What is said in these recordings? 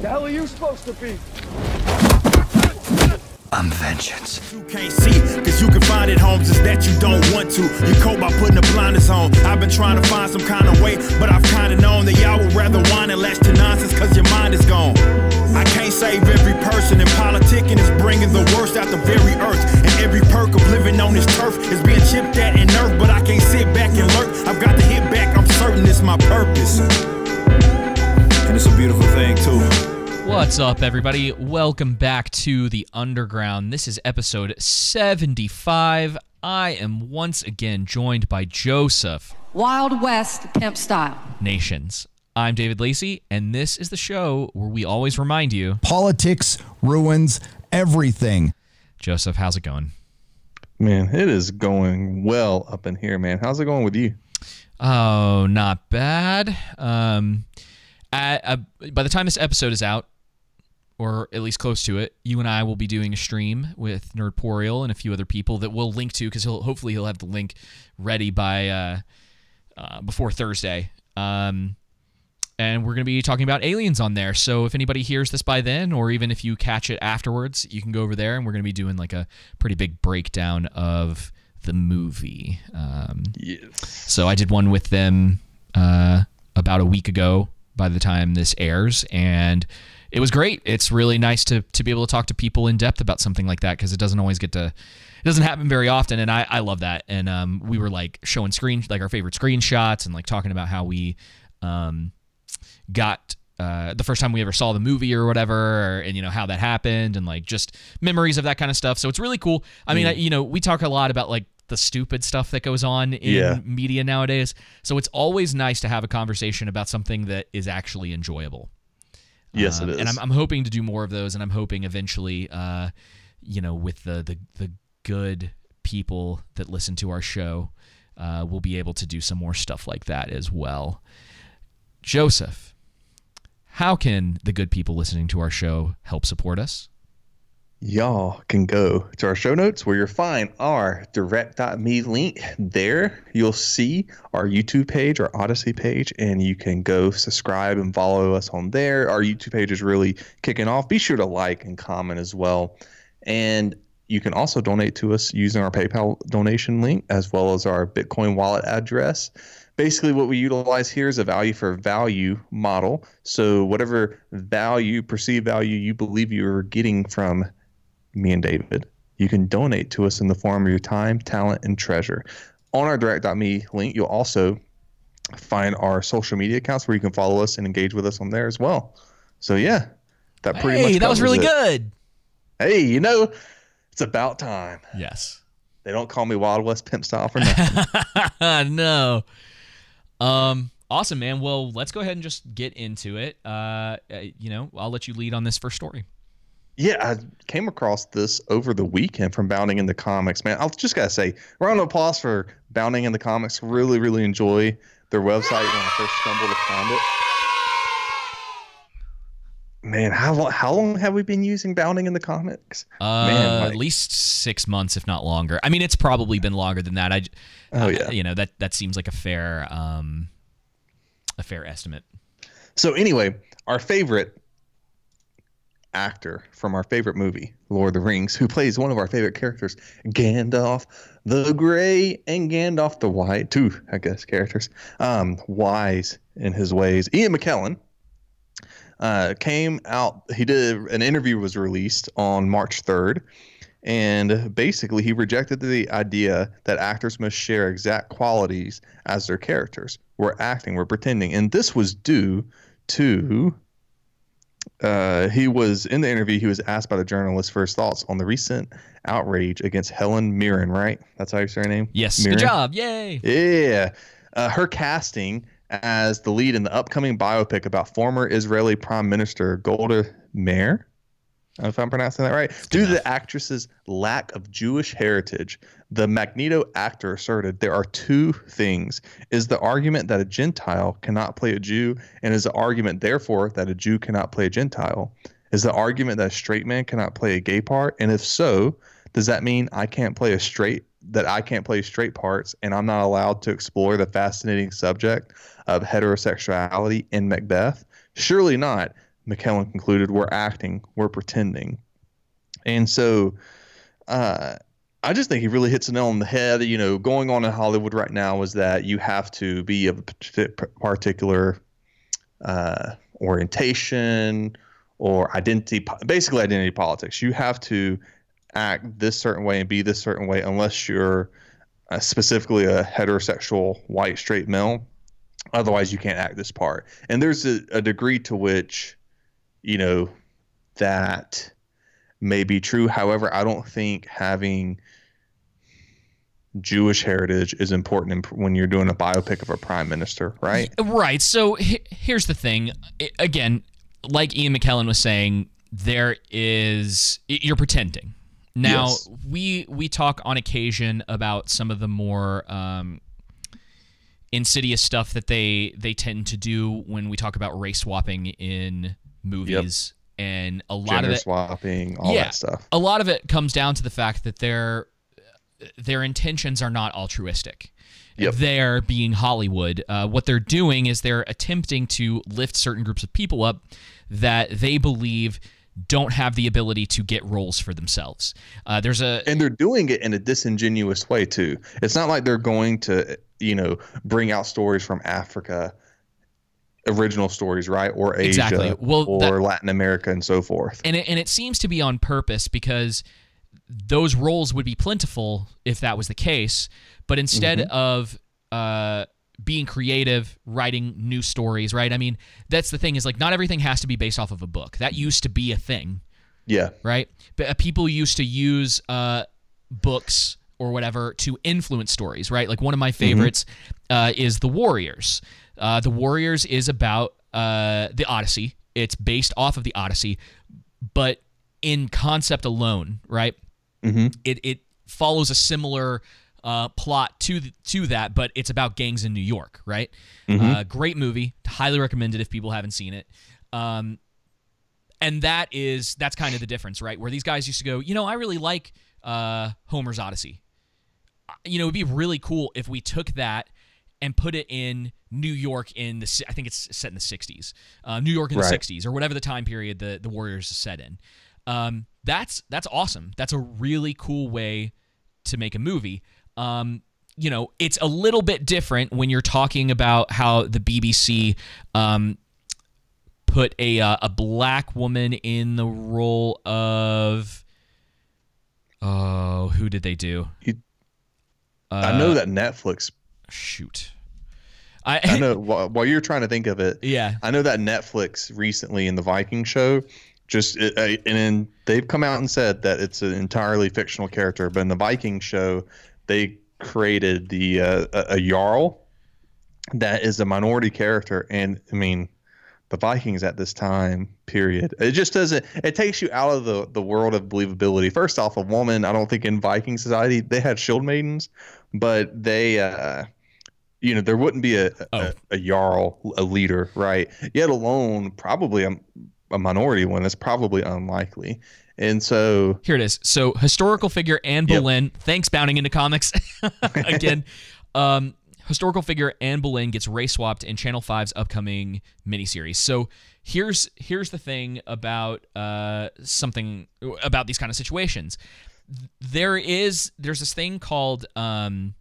The hell are you supposed to be? I'm vengeance. You can't see, cause you can find it, homes, is that you don't want to. You cope by putting the blinders on. I've been trying to find some kind of way, but I've kinda known that y'all would rather whine and latch to nonsense cause your mind is gone. I can't save every person, in politics and politicking is bringing the worst out the very earth. And every perk of living on this turf is being chipped at and nerfed, but I can't sit back and lurk. I've got to hit back, I'm certain it's my purpose. And it's a beautiful thing, too. What's up, everybody? Welcome back to the Underground. This is episode 75. I am once again joined by Joseph Wild West pimp style. Nations. I'm David Lacey, and this is the show where we always remind you Politics ruins everything. Joseph, how's it going? Man, it is going well up in here, man. How's it going with you? Oh, not bad. Um, at, uh, by the time this episode is out, or at least close to it, you and I will be doing a stream with Nerdporial and a few other people that we'll link to because he'll hopefully he'll have the link ready by uh, uh, before Thursday. Um, and we're going to be talking about aliens on there. So if anybody hears this by then, or even if you catch it afterwards, you can go over there and we're going to be doing like a pretty big breakdown of the movie. Um, Yes. so I did one with them uh, about a week ago by the time this airs, and it was great. It's really nice to to be able to talk to people in depth about something like that because it doesn't always get to. It doesn't happen very often, and I, I love that. And um, we were like showing screen like our favorite screenshots and like talking about how we um, got uh, the first time we ever saw the movie or whatever, or, and you know how that happened, and like just memories of that kind of stuff. So it's really cool. I mean, I, you know, we talk a lot about like the stupid stuff that goes on in Yeah. media nowadays. So it's always nice to have a conversation about something that is actually enjoyable. Yes, Um, it is. And I'm, I'm hoping to do more of those, and I'm hoping eventually, uh, you know, with the the the good people that listen to our show, uh, we'll be able to do some more stuff like that as well. Joseph, how can the good people listening to our show help support us? Y'all can go to our show notes where you'll find our direct.me link. There you'll see our YouTube page, our Odysee page, and you can go subscribe and follow us on there. Our YouTube page is really kicking off. Be sure to like and comment as well. And you can also donate to us using our PayPal donation link as well as our Bitcoin wallet address. Basically, what we utilize here is a value for value model. So, whatever value, perceived value you believe you are getting from me and David, you can donate to us in the form of your time, talent, and treasure. On our direct.me link, you'll also find our social media accounts where you can follow us and engage with us on there as well. So, yeah, that pretty much hey, that was really it. good. Hey, you know, it's about time. Yes. They don't call me Wild West Pimp Style for nothing. no. Um. Awesome, man. Well, let's go ahead and just get into it. Uh, uh, you know, I'll let you lead on this first story. Yeah, I came across this over the weekend from Bounding in the Comics. Man, I just gotta say, round of applause for Bounding in the Comics. Really, really enjoy their website when I first stumbled upon it. Man, how long, how long have we been using Bounding in the Comics? Uh, Man, at least six months, if not longer. I mean, it's probably been longer than that. I, Oh, uh, yeah. you know that that seems like a fair, um, a fair estimate. So anyway, our favorite actor from our favorite movie, Lord of the Rings, who plays one of our favorite characters, Gandalf the Grey and Gandalf the White, two, I guess, characters, um, wise in his ways. Ian McKellen uh, came out. He did an interview was released on March third, and basically he rejected the idea that actors must share exact qualities as their characters. We're acting, we're pretending, and this was due to. Uh, he was in the interview. He was asked by the journalist for his thoughts on the recent outrage against Helen Mirren. Right, that's how you say her name. Yes, Mirren? good job, yay! Yeah. Uh, her casting as the lead in the upcoming biopic about former Israeli Prime Minister Golda Meir. I don't know if I'm pronouncing that right. Due to the actress's lack of Jewish heritage, the Magneto actor asserted there are two things. Is the argument that a Gentile cannot play a Jew, and is the argument, therefore, that a Jew cannot play a Gentile? Is the argument that a straight man cannot play a gay part? And if so, does that mean I can't play a straight that I can't play straight parts and I'm not allowed to explore the fascinating subject of heterosexuality in Macbeth? Surely not. McKellen concluded, we're acting, we're pretending. And so uh, I just think he really hits the nail on the head. You know, going on in Hollywood right now is that you have to be of a particular uh, orientation or identity, basically identity politics. You have to act this certain way and be this certain way unless you're uh, specifically a heterosexual white straight male. Otherwise, you can't act this part. And there's a, a degree to which, you know, that may be true. However, I don't think having Jewish heritage is important when you're doing a biopic of a prime minister, right? Right. So here's the thing. Again, like Ian McKellen was saying, there is you're pretending. Now yes. we we talk on occasion about some of the more um, insidious stuff that they they tend to do when we talk about race swapping in movies. Yep. And a lot Gender of it, swapping, all yeah, that stuff. A lot of it comes down to the fact that their their intentions are not altruistic. Yep. They're being Hollywood. Uh, what they're doing is they're attempting to lift certain groups of people up that they believe don't have the ability to get roles for themselves. Uh, there's a and they're doing it in a disingenuous way too. It's not like they're going to you know bring out stories from Africa, original stories, right, or Asia, exactly. well, or that, Latin America, and so forth. And it, and it seems to be on purpose because those roles would be plentiful if that was the case. But instead mm-hmm. of uh, being creative, writing new stories, right? I mean, that's the thing is like not everything has to be based off of a book. That used to be a thing. Yeah. Right? But uh, people used to use uh, books or whatever to influence stories, right? Like one of my mm-hmm. favorites mm-hmm. uh, is The Warriors. Uh, the Warriors is about uh, the Odyssey. It's based off of the Odyssey, but in concept alone, right? Mm-hmm. It it follows a similar uh, plot to the, to that, but it's about gangs in New York, right? Mm-hmm. Uh, great movie, highly recommended if people haven't seen it. Um, and that is that's kind of the difference, right? Where these guys used to go, you know, I really like uh, Homer's Odyssey. Uh, you know, it'd be really cool if we took that and put it in New York in the I think it's set in the 60s, uh, New York in right. the 60s or whatever the time period the the Warriors is set in. Um, that's that's awesome. That's a really cool way to make a movie. Um, you know, it's a little bit different when you're talking about how the BBC um, put a uh, a black woman in the role of oh, who did they do? You, uh, I know that Netflix. Shoot. I, I know while, while, you're trying to think of it. Yeah. I know that Netflix recently in the Viking show just uh, and then they've come out and said that it's an entirely fictional character, but in the Viking show, they created the uh, a, jarl that is a minority character, and I mean, the Vikings at this time period, it just doesn't. It takes you out of the the world of believability. First off, a woman, I don't think in Viking society they had shield maidens, but they. Uh, you know, there wouldn't be a, oh. a, a jarl, a leader, right? Yet alone, probably a, a minority one. That's probably unlikely. And so here it is. So historical figure Anne Boleyn. Yep. Thanks, bounding into comics again. um, historical figure Anne Boleyn gets race swapped in Channel 5's upcoming miniseries. So here's here's the thing about uh, something about these kind of situations. There is there's this thing called um,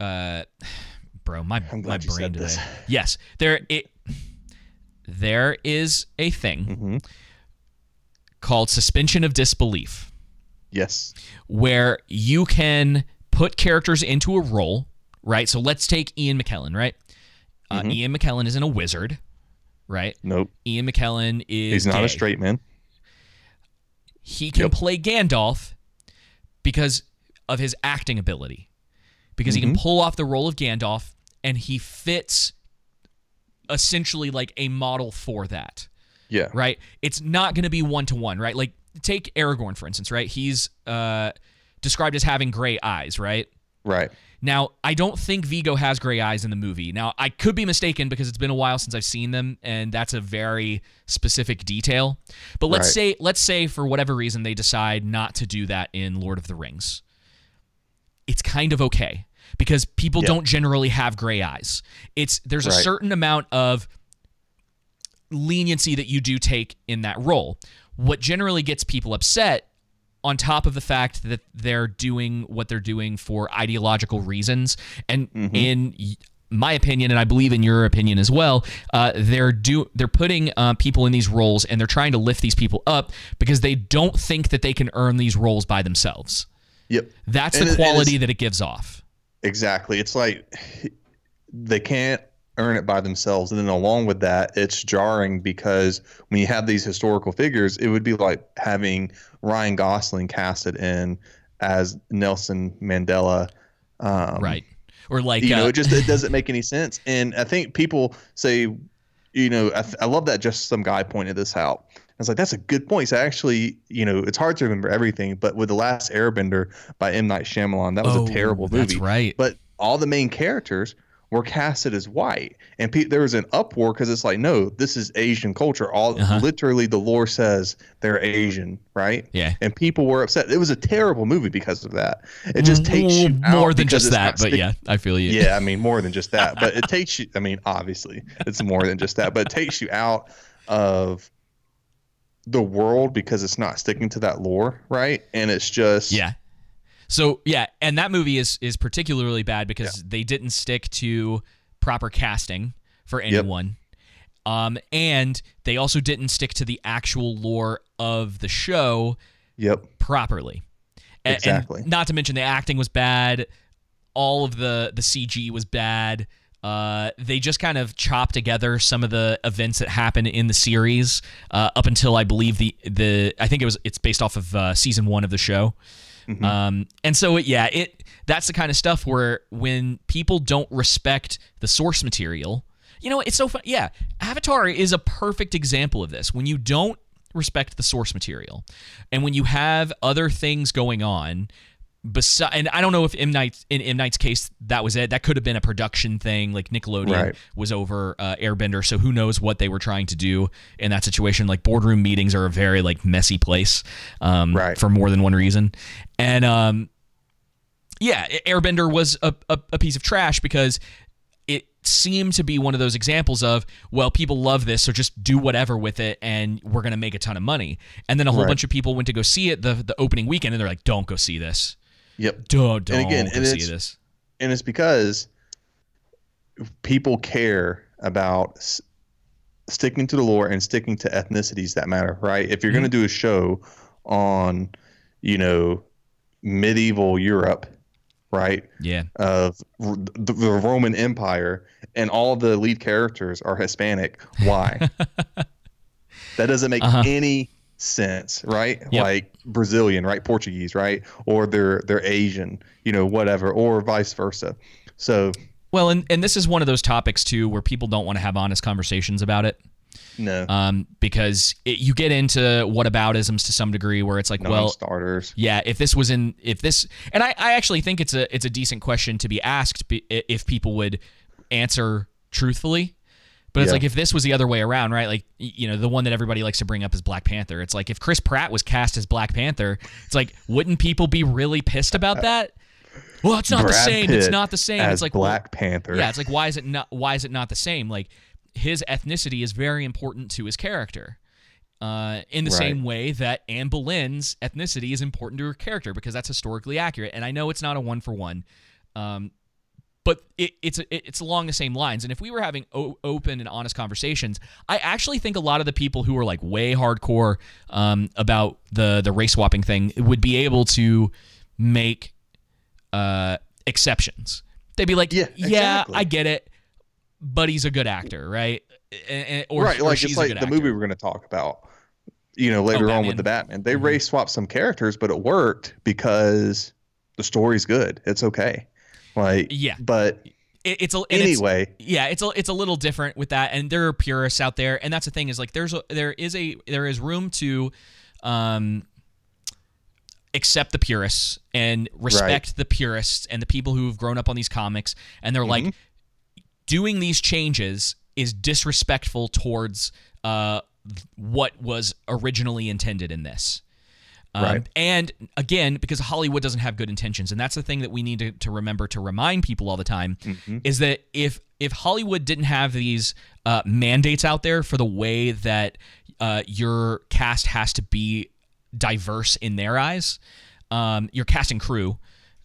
uh, bro, my my brain today. This. Yes, there it there is a thing. Mm-hmm called suspension of disbelief. Yes. Where you can put characters into a role, right? So let's take Ian McKellen, right? Uh, mm-hmm. Ian McKellen isn't a wizard, right? Nope. Ian McKellen is. He's not gay. a straight man. He can yep. play Gandalf because of his acting ability, because mm-hmm. he can mm-hmm. pull off the role of Gandalf, and he fits essentially like a model for that. Yeah. Right? It's not going to be one to one, right? Like take Aragorn for instance, right? He's uh described as having gray eyes, right? Right. Now, I don't think Viggo has gray eyes in the movie. Now, I could be mistaken because it's been a while since I've seen them and that's a very specific detail. But let's right. say let's say for whatever reason they decide not to do that in Lord of the Rings. It's kind of okay because people don't generally have gray eyes. It's there's a certain amount of leniency that you do take in that role. What generally gets people upset on top of the fact that they're doing what they're doing for ideological reasons and in my opinion and i believe in your opinion as well uh, they're do they're putting uh, people in these roles and they're trying to lift these people up because they don't think that they can earn these roles by themselves Yep. that's And the it- quality that it gives off Exactly. It's like they can't earn it by themselves. And then along with that, it's jarring because when you have these historical figures, it would be like having Ryan Gosling casted in as Nelson Mandela. Um, right or like You know, uh, it just it doesn't make any sense. And I think people say, you know, I, th- I love that just some guy pointed this out. I was like, that's a good point. So actually, you know, it's hard to remember everything, but with the last Airbender by M Night Shyamalan, that was Oh, a terrible movie. that's right. But all the main characters were casted as white, and pe- there was an uproar because it's like, no, this is Asian culture. All Uh-huh. literally, the lore says they're Asian, right? Yeah. And people were upset. It was a terrible movie because of that. It just takes you Mm, more than just that but stick- yeah i feel you yeah, I mean more than just that, but it takes you. I mean, obviously, it's more than just that, but it takes you out of the world because it's not sticking to that lore, right? And it's just Yeah. So yeah, and that movie is is particularly bad because they didn't stick to proper casting for anyone. Um, and they also didn't stick to the actual lore of the show Yep. properly. A- Exactly. not to mention the acting was bad. All of the the CG was bad. Uh, they just kind of chop together some of the events that happen in the series uh, up until I believe the the I think it was it's based off of uh, season one of the show. Um, and so it, yeah, it that's the kind of stuff where when people don't respect the source material, you know, it's so fun. Yeah, Avatar is a perfect example of this. When you don't respect the source material, and when you have other things going on, beside, and I don't know if M Night in M Night's case that was it. That could have been a production thing, like Nickelodeon Right. was over uh, Airbender, so who knows what they were trying to do in that situation. Like boardroom meetings are a very like messy place, um, Right. for more than one reason, and um, yeah, Airbender was a, a, a piece of trash because it seemed to be one of those examples of well people love this so just do whatever with it and we're going to make a ton of money and then a whole Right. bunch of people went to go see it the, the opening weekend and they're like don't go see this Yep. don't, don't And again, and see it's- this And it's because people care about s- sticking to the lore and sticking to ethnicities that matter, right? If you're going to do a show on, you know, medieval Europe, right? yeah of the, the Roman Empire and all the lead characters are Hispanic. Why? that doesn't make Uh-huh. any sense, right? Yep. Like Brazilian, right? Portuguese, right? Or they're they're Asian, you know, whatever, or vice versa. So well and, and this is one of those topics too where people don't want to have honest conversations about it no, um, because it, you get into whataboutisms to some degree where it's like well non-starters. yeah if this was in if this and I, I actually think it's a it's a decent question to be asked be, if people would answer truthfully but it's Yeah. like if this was the other way around right like you know the one that everybody likes to bring up is black panther it's like if chris pratt was cast as black panther it's like wouldn't people be really pissed about that well it's not the Brad same it's not the same as it's like Black Panther. yeah, it's like why is it not why is it not the same? Like his ethnicity is very important to his character. Uh, in the Right. same way that Anne Boleyn's ethnicity is important to her character because that's historically accurate. And I know it's not a one for one, um, but it, it's it, it's along the same lines. And if we were having o- open and honest conversations, I actually think a lot of the people who are like way hardcore um, about the the race swapping thing would be able to make uh, exceptions. They'd be like, Yeah, yeah, exactly. I get it, but he's a good actor, right? And- or, right, or like she's it's like the actor. movie we're going to talk about. You know, later on with the Batman, they Mhm. race swapped some characters, but it worked because the story's good. It's okay. Like, Yeah. but It- it's a and it's- anyway, yeah it's a it's a little different with that and there are purists out there and that's the thing is like there's a there is a there is room to um accept the purists and respect the purists and the people who have grown up on these comics and they're like doing these changes is disrespectful towards uh what was originally intended in this Um, Right. And again, because Hollywood doesn't have good intentions, and that's the thing that we need to, to remember to remind people all the time Mm-hmm. is that if if Hollywood didn't have these uh, mandates out there for the way that uh, your cast has to be diverse in their eyes, um, your cast and crew,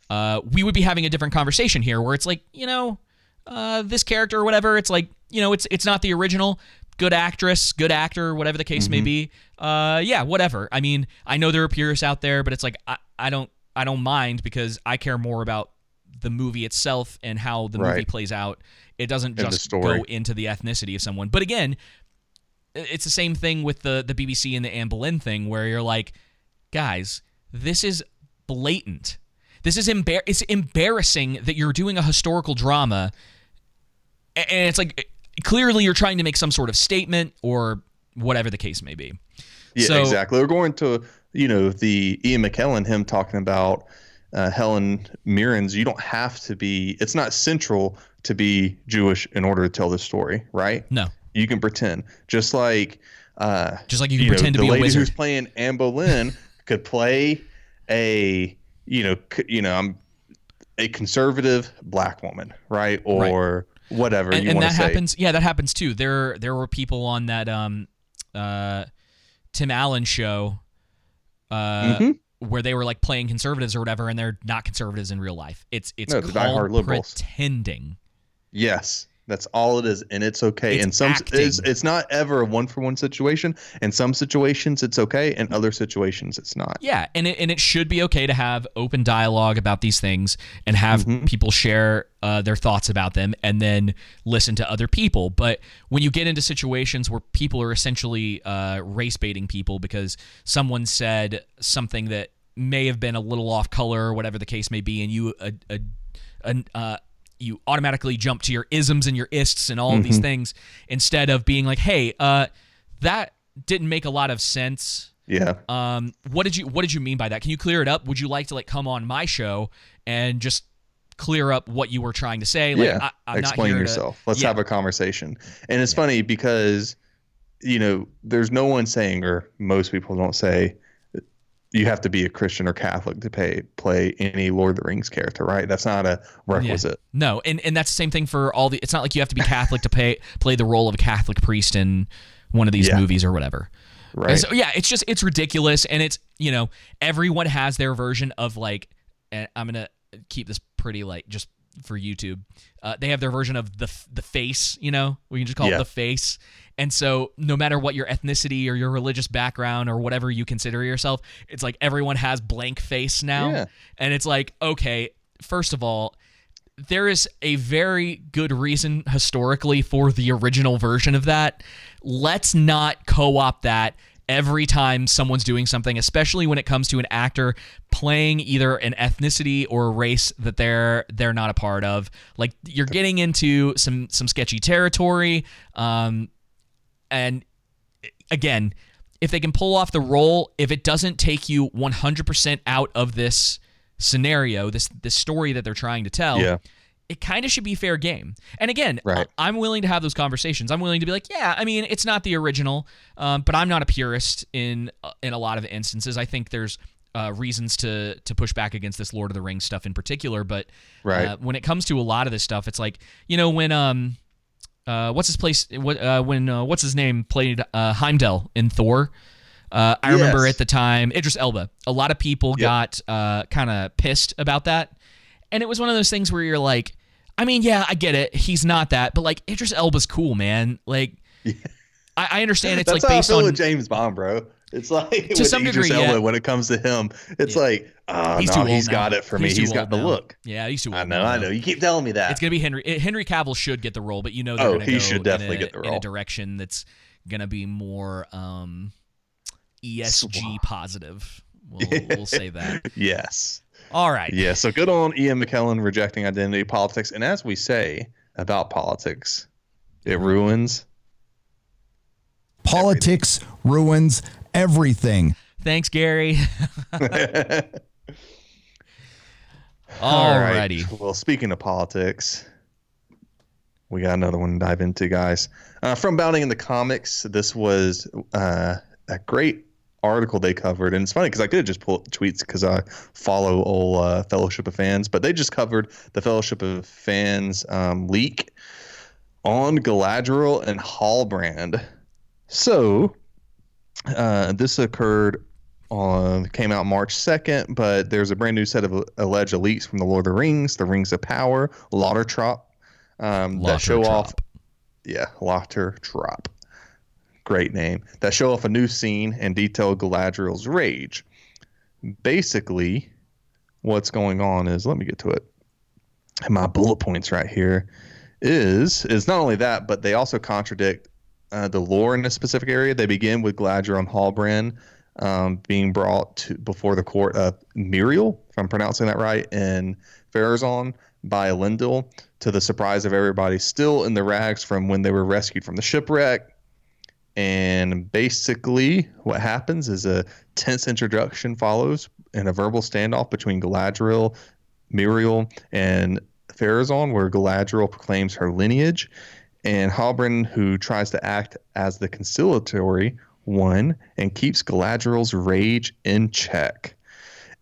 uh, we would be having a different conversation here, where it's like you know uh, this character or whatever. It's like you know, it's it's not the original. Good actress, good actor, whatever the case may be. Uh, yeah, whatever. I mean, I know there are purists out there, but it's like I, I don't I don't mind because I care more about the movie itself and how the movie plays out. It doesn't just go into the ethnicity of someone. But again, it's the same thing with the the BBC and the Anne Boleyn thing, where you're like, guys, this is blatant. This is embar- it's embarrassing that you're doing a historical drama, and it's like clearly you're trying to make some sort of statement or whatever the case may be. Yeah, So- exactly. We're going to, you know, the Ian McKellen, him talking about uh, Helen Mirren's. You don't have to be. It's not central to be Jewish in order to tell this story, right? No, You can pretend, just like, uh, just like you can you know, pretend to the be a lady wizard. who's playing Anne Boleyn could play a, you know, you know, I'm a conservative black woman, right, or whatever and, you and that say. happens. Yeah, that happens too. There there were people on that um uh Tim Allen show uh Mhm. where they were like playing conservatives or whatever and they're not conservatives in real life. It's it's No, called pretending. Yes, that's all it is, and it's okay. It's in some, it's, it's not ever a one for one situation. In some situations, it's okay. In other situations, it's not. Yeah, and it, and it should be okay to have open dialogue about these things and have Mm-hmm. people share uh, their thoughts about them and then listen to other people. But when you get into situations where people are essentially uh, race baiting people because someone said something that may have been a little off color or whatever the case may be, and you uh, uh, uh, you automatically jump to your isms and your ists and all of Mm-hmm. these things instead of being like, hey, uh, that didn't make a lot of sense. Yeah. Um, what did you what did you mean by that? Can you clear it up? Would you like to like come on my show and just clear up what you were trying to say? Like, yeah. I, I'm Explain not here yourself. To, Let's yeah, have a conversation. And it's funny because, you know, there's no one saying, or most people don't say, you have to be a Christian or Catholic to pay play any Lord of the Rings character, right? That's not a yeah. requisite. No, and and that's the same thing for all the. It's not like you have to be Catholic to pay play the role of a Catholic priest in one of these Yeah. movies or whatever. Right. So yeah, it's just it's ridiculous, and it's you know everyone has their version of like. And I'm gonna keep this pretty like just for YouTube. Uh, they have their version of the the face, you know, we can just call Yeah. it the face. And so, no matter what your ethnicity or your religious background or whatever you consider yourself, it's like everyone has blank face now. Yeah. And it's like, okay, first of all, there is a very good reason historically for the original version of that. Let's not co opt that every time someone's doing something, especially when it comes to an actor playing either an ethnicity or a race that they're they're not a part of. Like you're getting into some some sketchy territory. Um, and again, if they can pull off the role, if it doesn't take you 100% out of this scenario, this this story that they're trying to tell, Yeah. it kind of should be fair game. And again, Right. I- I'm willing to have those conversations. I'm willing to be like, yeah, I mean, it's not the original, um, but I'm not a purist in uh, in a lot of instances. I think there's uh, reasons to to push back against this Lord of the Rings stuff in particular, but Right. uh, when it comes to a lot of this stuff, it's like you know when um uh, what's his place? What uh, when uh, what's his name played uh, Heimdall in Thor? Uh, I remember at the time Idris Elba. A lot of people Yep. got uh, kind of pissed about that, and it was one of those things where you're like, I mean, yeah, I get it. He's not that, but like Idris Elba's cool, man. Like, I, I understand it's That's like based on with James Bond, bro. It's like To with some Idris degree, Elba, yeah. when it comes to him, it's Yeah. like, oh he's no, too old he's now. got it for me. too He's got the now. look. Yeah, he's too old. I know, now, I know. You keep telling me that. It's gonna be Henry. eh, Henry Cavill should get the role, but you know they're Oh, gonna he go should in definitely a, get the role in a direction that's gonna be more um, ESG Swah. positive. We'll, we'll say that. yes. All right. Yeah. So good on Ian McKellen rejecting identity politics. And as we say about politics, it ruins. Politics ruins everything. Thanks, Gary. All Alrighty. right. Well, speaking of politics, we got another one to dive into, guys. Uh, from Bounding in the Comics, this was uh, a great article they covered, and it's funny because I could have just pulled tweets because I follow old uh, Fellowship of Fans, but they just covered the Fellowship of Fans um, leak on Galadriel and Halbrand. So uh, this occurred on came out March 2nd, but there's a brand new set of alleged elites from the Lord of the Rings, the Rings of Power, Lautertrop, um, that show off. Yeah, Lautertrop. Great name. That show off a new scene and detail Galadriel's rage. Basically, what's going on is let me get to it. My bullet points right here is is not only that, but they also contradict uh, the lore in a specific area. They begin with Galadriel and Halbrand um, being brought to before the court of Muriel, if I'm pronouncing that right, in Pharazôn by Lindel, to the surprise of everybody, still in the rags from when they were rescued from the shipwreck. And basically, what happens is a tense introduction follows and a verbal standoff between Galadriel, Muriel, and Pharazôn, where Galadriel proclaims her lineage, and Halbrand, who tries to act as the conciliatory one and keeps Galadriel's rage in check.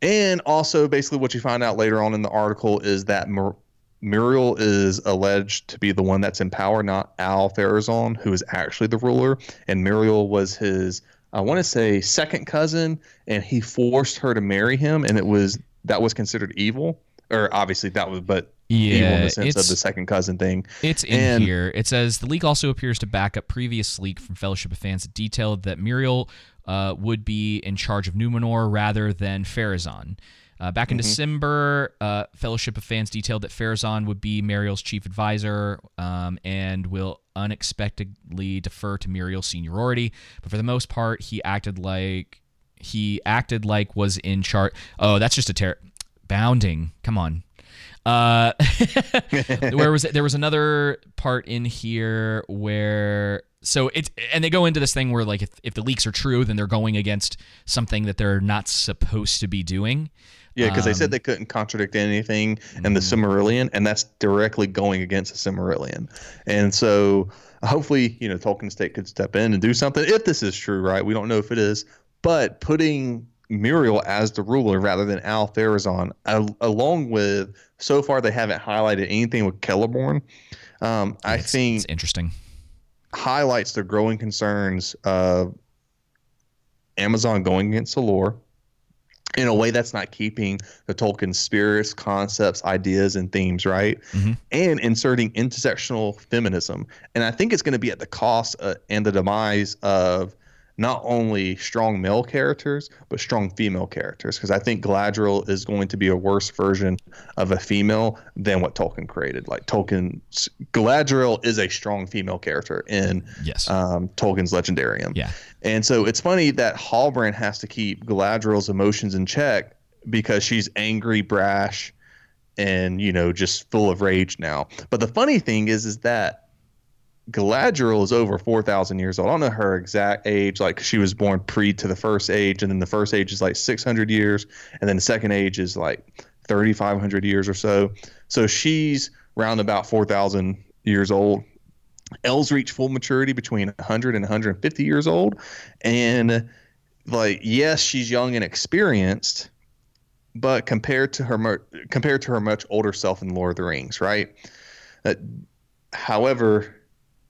And also, basically, what you find out later on in the article is that Mur- Muriel is alleged to be the one that's in power, not Ar-Pharazôn, who is actually the ruler. And Muriel was his, I want to say, second cousin, and he forced her to marry him, and it was that was considered evil. Or obviously that was, but yeah, in the sense of the second cousin thing. It's in and, here. It says the leak also appears to back up previous leak from Fellowship of Fans that detailed that Muriel uh, would be in charge of Numenor rather than Pharazôn. Uh, back in mm-hmm. December, uh, Fellowship of Fans detailed that Pharazôn would be Muriel's chief advisor um, and will unexpectedly defer to Muriel's seniority. But for the most part, he acted like he acted like was in charge. Oh, that's just a ter- bounding. Come on, uh, where was it? There was another part in here where so it and they go into this thing where like if, if the leaks are true, then they're going against something that they're not supposed to be doing. Yeah, because um, they said um, they couldn't contradict anything in the mm-hmm. And that's directly going against the Silmarillion. And so hopefully, you know, Tolkien Estate could step in and do something if this is true, right? We don't know if it is, but putting Muriel as the ruler rather than Ar-Pharazôn, along with so far they haven't highlighted anything with Celeborn. Um, I it's, think it's interesting. Highlights the growing concerns of Amazon going against the lore in a way that's not keeping the Tolkien spirits, concepts, ideas, and themes right, mm-hmm. and inserting intersectional feminism. And I think it's going to be at the cost uh, and the demise of not only strong male characters but strong female characters because I think Galadriel is going to be a worse version of a female than what Tolkien created. Like Tolkien, Galadriel is a strong female character in yes. um, Tolkien's Legendarium. Yeah, and so it's funny that Halbrand has to keep Galadriel's emotions in check because she's angry, brash, and you know just full of rage now. But the funny thing is, is that Galadriel is over 4,000 years old. I don't know her exact age. Like she was born pre to the first age, and then the first age is like 600 years, and then the second age is like 3,500 years or so. So she's round about 4,000 years old. Elves reach full maturity between 100 and 150 years old, and like yes, she's young and experienced, but compared to her compared to her much older self in Lord of the Rings, right? Uh, however,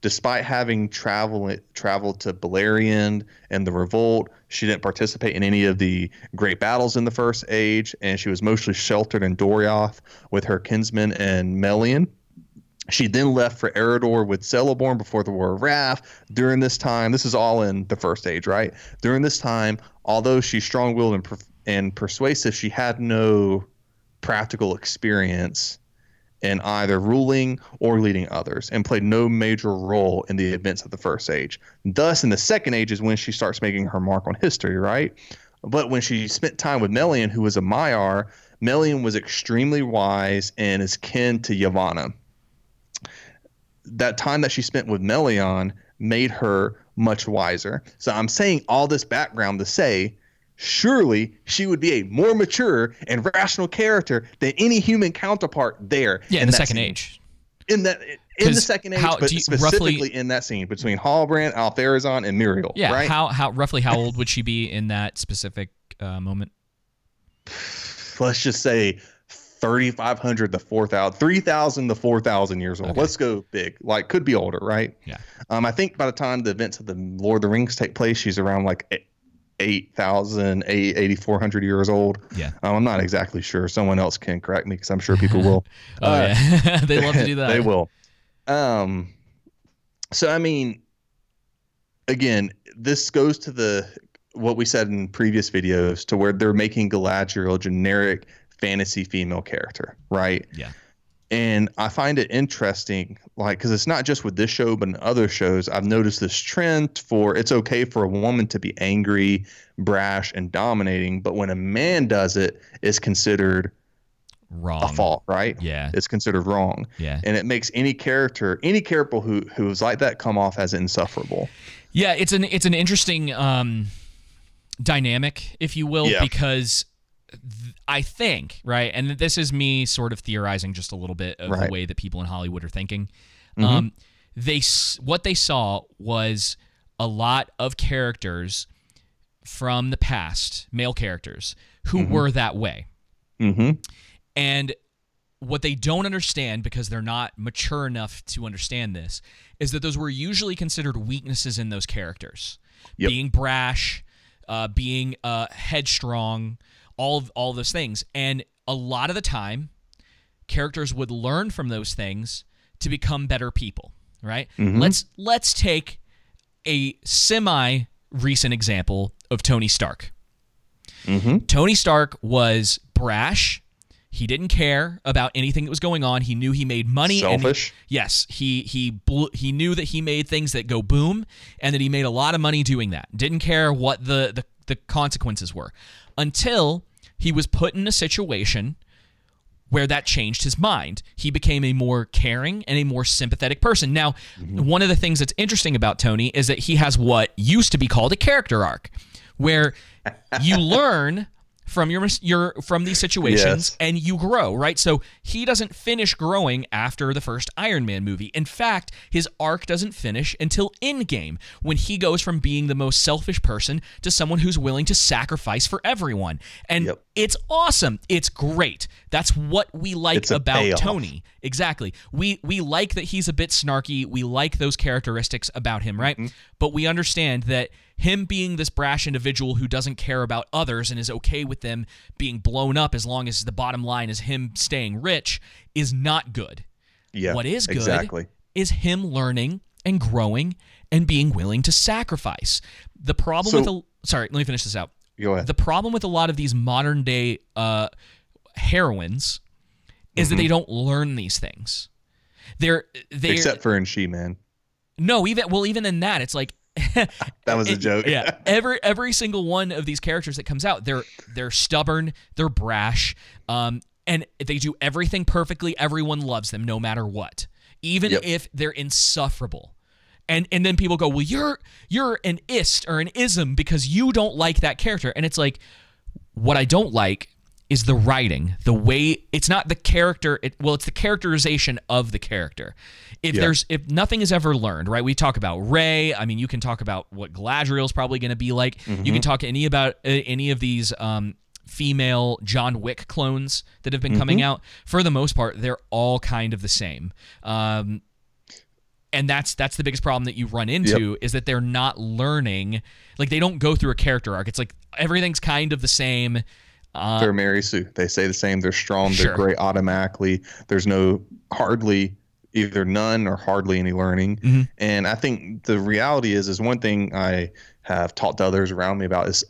despite having traveled traveled to Beleriand and the Revolt, she didn't participate in any of the great battles in the First Age, and she was mostly sheltered in Doriath with her kinsmen and Melian. She then left for Eriador with Celeborn before the War of Wrath. During this time, this is all in the First Age, right? During this time, although she's strong-willed and, per- and persuasive, she had no practical experience in either ruling or leading others and played no major role in the events of the first age. Thus, in the second age is when she starts making her mark on history, right? But when she spent time with Melian, who was a Maiar, Melian was extremely wise and is kin to Yavanna. That time that she spent with Melian made her much wiser. So I'm saying all this background to say surely she would be a more mature and rational character than any human counterpart there. Yeah, in, the second scene. age. In that, in the second age, how- but you- specifically roughly- in that scene between Halbrand, Ar-Pharazôn, and Muriel. Yeah. right. How how roughly how old would she be in that specific uh, moment? Let's just say. 3,500 to 4,000, 3,000 to 4,000 years old. Okay. Let's go big. Like, could be older, right? Yeah. Um, I think by the time the events of the Lord of the Rings take place, she's around like 8,000, 8, 8,400 years old. Yeah. Um, I'm not exactly sure. Someone else can correct me because I'm sure people will. Oh Uh, yeah. they love to do that. they will. Um, so I mean, again, this goes to the what we said in previous videos to where they're making Galadriel a generic fantasy female character, right? Yeah. And I find it interesting, like, because it's not just with this show, but in other shows, I've noticed this trend for it's okay for a woman to be angry, brash, and dominating, but when a man does it, it's considered Wrong. a fault, right? Yeah. It's considered wrong Yeah. and it makes any character any character who who's like that come off as insufferable Yeah, it's an it's an interesting um, dynamic, if you will, Yeah. because I think right, and this is me sort of theorizing just a little bit of the way that people in Hollywood are thinking. Mm-hmm. Um, they what they saw was a lot of characters from the past, male characters, who were that way. mm-hmm And what they don't understand because they're not mature enough to understand this is that those were usually considered weaknesses in those characters. Yep. Being brash, uh, being uh, headstrong, all of, all of those things. And a lot of the time, characters would learn from those things to become better people, right? Mm-hmm. Let's let's take a semi recent example of Tony Stark. Mm-hmm. Tony Stark was brash. He didn't care about anything that was going on. He knew he made money. and he- Selfish. yes, he he blew, he knew that he made things that go boom, and that he made a lot of money doing that. Didn't care what the the, the consequences were, until he was put in a situation where that changed his mind. He became a more caring and a more sympathetic person. Now, mm-hmm. one of the things that's interesting about Tony is that he has what used to be called a character arc, where you learn from your your from these situations Yes. and you grow, right? So he doesn't finish growing after the first Iron Man movie. In fact, his arc doesn't finish until Endgame, when he goes from being the most selfish person to someone who's willing to sacrifice for everyone. And Yep. it's awesome. It's great. That's what we like about payoff. Tony. Exactly. We we like that he's a bit snarky. We like those characteristics about him, right? Mm-hmm. But we understand that him being this brash individual who doesn't care about others and is okay with them being blown up as long as the bottom line is him staying rich is not good. yeah what is good exactly is him learning and growing and being willing to sacrifice. The problem So- with a sorry, let me finish this out. go ahead The problem with a lot of these modern day uh, heroines is Mm-hmm. that they don't learn these things. They're they except for in she man no even well even in that it's like that was a joke. yeah. Every every single one of these characters that comes out they're they're stubborn they're brash um and they do everything perfectly. Everyone loves them no matter what even Yep. if they're insufferable. And and then people go well you're you're an ist or an ism because you don't like that character. And it's like what I don't like is the writing, the way it's not the character. It, well, it's the characterization of the character. If Yeah. there's if nothing is ever learned, right? We talk about Rey. I mean, you can talk about what Galadriel's probably going to be like. You can talk any about uh, any of these um, female John Wick clones that have been coming out. For the most part, they're all kind of the same. Um, and that's that's the biggest problem that you run into is that they're not learning like they don't go through a character arc it's like everything's kind of the same uh, they're Mary Sue. They say the same. They're strong. Sure. They're great automatically. There's no hardly either none or hardly any learning. Mm-hmm. And I think the reality is is one thing I have taught to others around me about is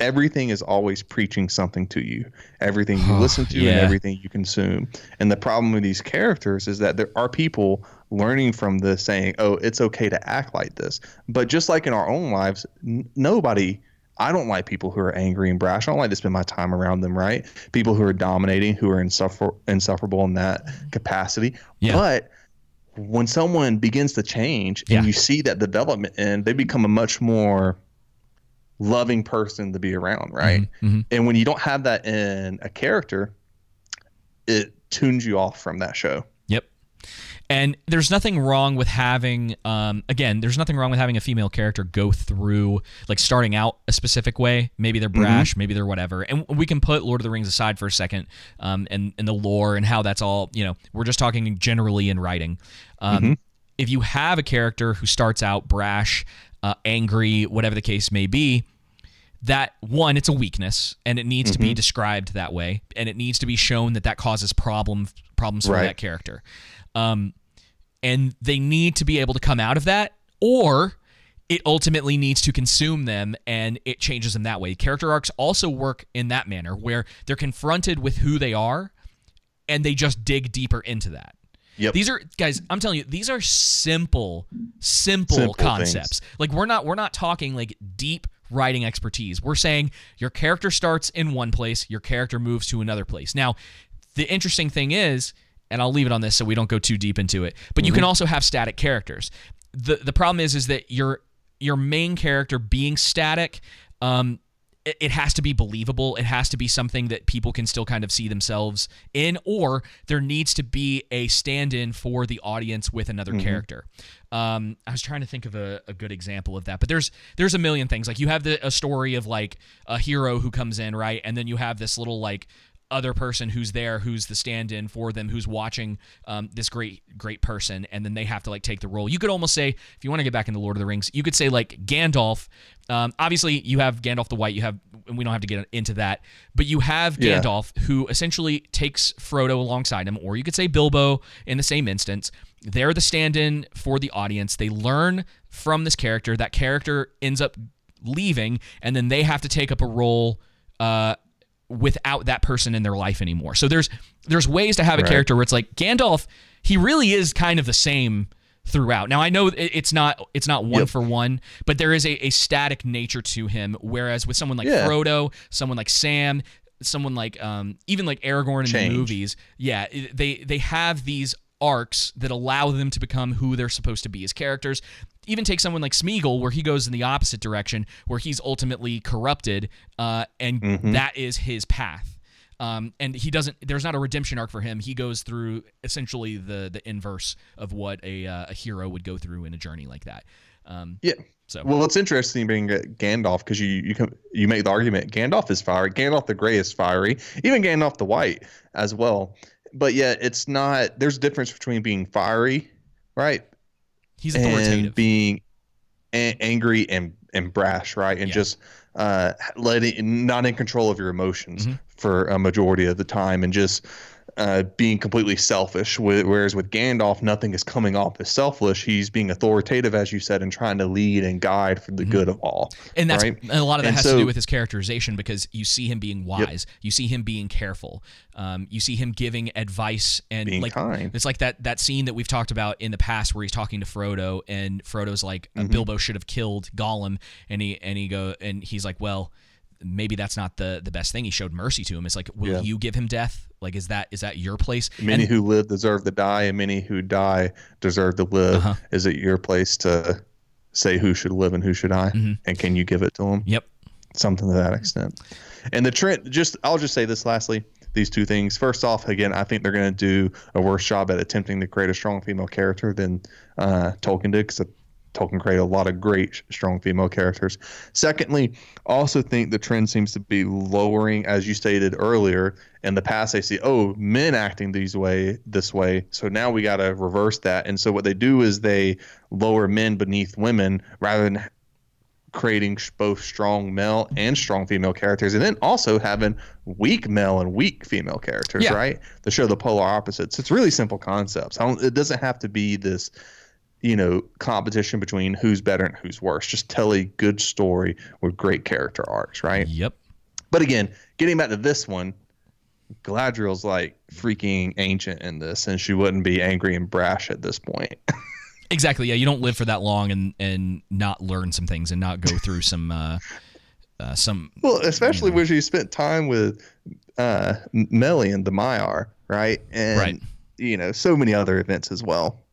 everything is always preaching something to you. Everything you listen to yeah. and everything you consume. And the problem with these characters is that there are people learning from this saying, "Oh, it's okay to act like this." But just like in our own lives, n- nobody I don't like people who are angry and brash. I don't like to spend my time around them, right? People who are dominating, who are insuffer- insufferable in that capacity. Yeah. But when someone begins to change and Yeah. you see that development and they become a much more loving person to be around, right? mhm. And when you don't have that in a character, it tunes you off from that show. And there's nothing wrong with having, um, again, there's nothing wrong with having a female character go through, like starting out a specific way. Maybe they're brash, maybe they're whatever. And we can put Lord of the Rings aside for a second um, and, and the lore and how that's all, you know, we're just talking generally in writing. Um, If you have a character who starts out brash, uh, angry, whatever the case may be, that one it's a weakness and it needs to be described that way and it needs to be shown that that causes problem problems for Right. that character um, and they need to be able to come out of that or it ultimately needs to consume them and it changes them that way. Character arcs also work in that manner where they're confronted with who they are and they just dig deeper into that. Yep. these are guys i'm telling you these are simple simple, Simple concepts. Like we're not we're not talking like deep writing expertise. We're saying your character starts in one place your character moves to another place. Now the interesting thing is and i'll leave it on this so we don't go too deep into it but you can also have static characters the the problem is is that your your main character being static um it it has to be believable. It has to be something that people can still kind of see themselves in, or there needs to be a stand in for the audience with another character. Um, I was trying to think of a, a good example of that, but there's there's a million things. Like you have the, a story of like a hero who comes in, right? And then you have this little like other person who's there who's the stand-in for them who's watching um, this great great person and then they have to like take the role. You could almost say if you want to get back into lord of the rings you could say like gandalf um, obviously you have gandalf the white you have and we don't have to get into that but you have Yeah. gandalf who essentially takes frodo alongside him or you could say bilbo in the same instance. They're the stand-in for the audience. They learn from this character. That character ends up leaving and then they have to take up a role uh, without that person in their life anymore. So there's there's ways to have a Right. character where it's like Gandalf, he really is kind of the same throughout. Now I know it's not it's not one Yep. for one, but there is a, a static nature to him. Whereas with someone like Yeah. Frodo, someone like Sam, someone like um, even like Aragorn in Change. the movies, yeah, they they have these arcs that allow them to become who they're supposed to be as characters. Even take someone like Smeagol, where he goes in the opposite direction, where he's ultimately corrupted, uh, and Mm-hmm. that is his path. Um, and he doesn't. There's not a redemption arc for him. He goes through essentially the the inverse of what a uh, a hero would go through in a journey like that. Um, Yeah. So- well, it's interesting being Gandalf because you you can, you make the argument Gandalf is fiery, Gandalf the Gray is fiery, even Gandalf the White as well. But yet it's not. There's a difference between being fiery, right, he's and being a- angry and and brash, right, and Yeah. just uh, letting not in control of your emotions Mm-hmm. for a majority of the time, and just uh, being completely selfish. Whereas with Gandalf, nothing is coming off as selfish. He's being authoritative, as you said, and trying to lead and guide for the good of all. Mm-hmm. and that's right? a lot of that And has to do with his characterization because you see him being wise, you see him being careful, um, you see him giving advice and Being like kind. it's like that that scene that we've talked about in the past where he's talking to Frodo and Frodo's like uh, Mm-hmm. Bilbo should have killed Gollum and he and he go and he's like well maybe that's not the the best thing he showed mercy to him it's like will Yeah. you give him death like is that is that your place Many And- who live deserve to die, and many who die deserve to live. Uh-huh. Is it your place to say who should live and who should die? Mm-hmm. And can you give it to them? yep something to that extent. And the trend, just I'll just say this lastly: these two things. First off, again, I think they're going to do a worse job at attempting to create a strong female character than uh, Tolkien did, because Tolkien created a lot of great strong female characters. Secondly, also think the trend seems to be lowering, as you stated earlier. In the past, they see oh men acting these way this way, so now we got to reverse that. And so what they do is they lower men beneath women rather than creating both strong male and strong female characters, and then also having weak male and weak female characters, Yeah. right? To show the polar opposites. It's really simple concepts. I don't, it doesn't have to be this, you know, competition between who's better and who's worse. Just tell a good story with great character arcs, right? yep But again, getting back to this one, Galadriel's like freaking ancient in this, and she wouldn't be angry and brash at this point. Exactly. Yeah, you don't live for that long and and not learn some things and not go through some uh, uh some Well, especially when she spent time with uh, Melian the Maiar, right? And Right. you know, so many other events as well.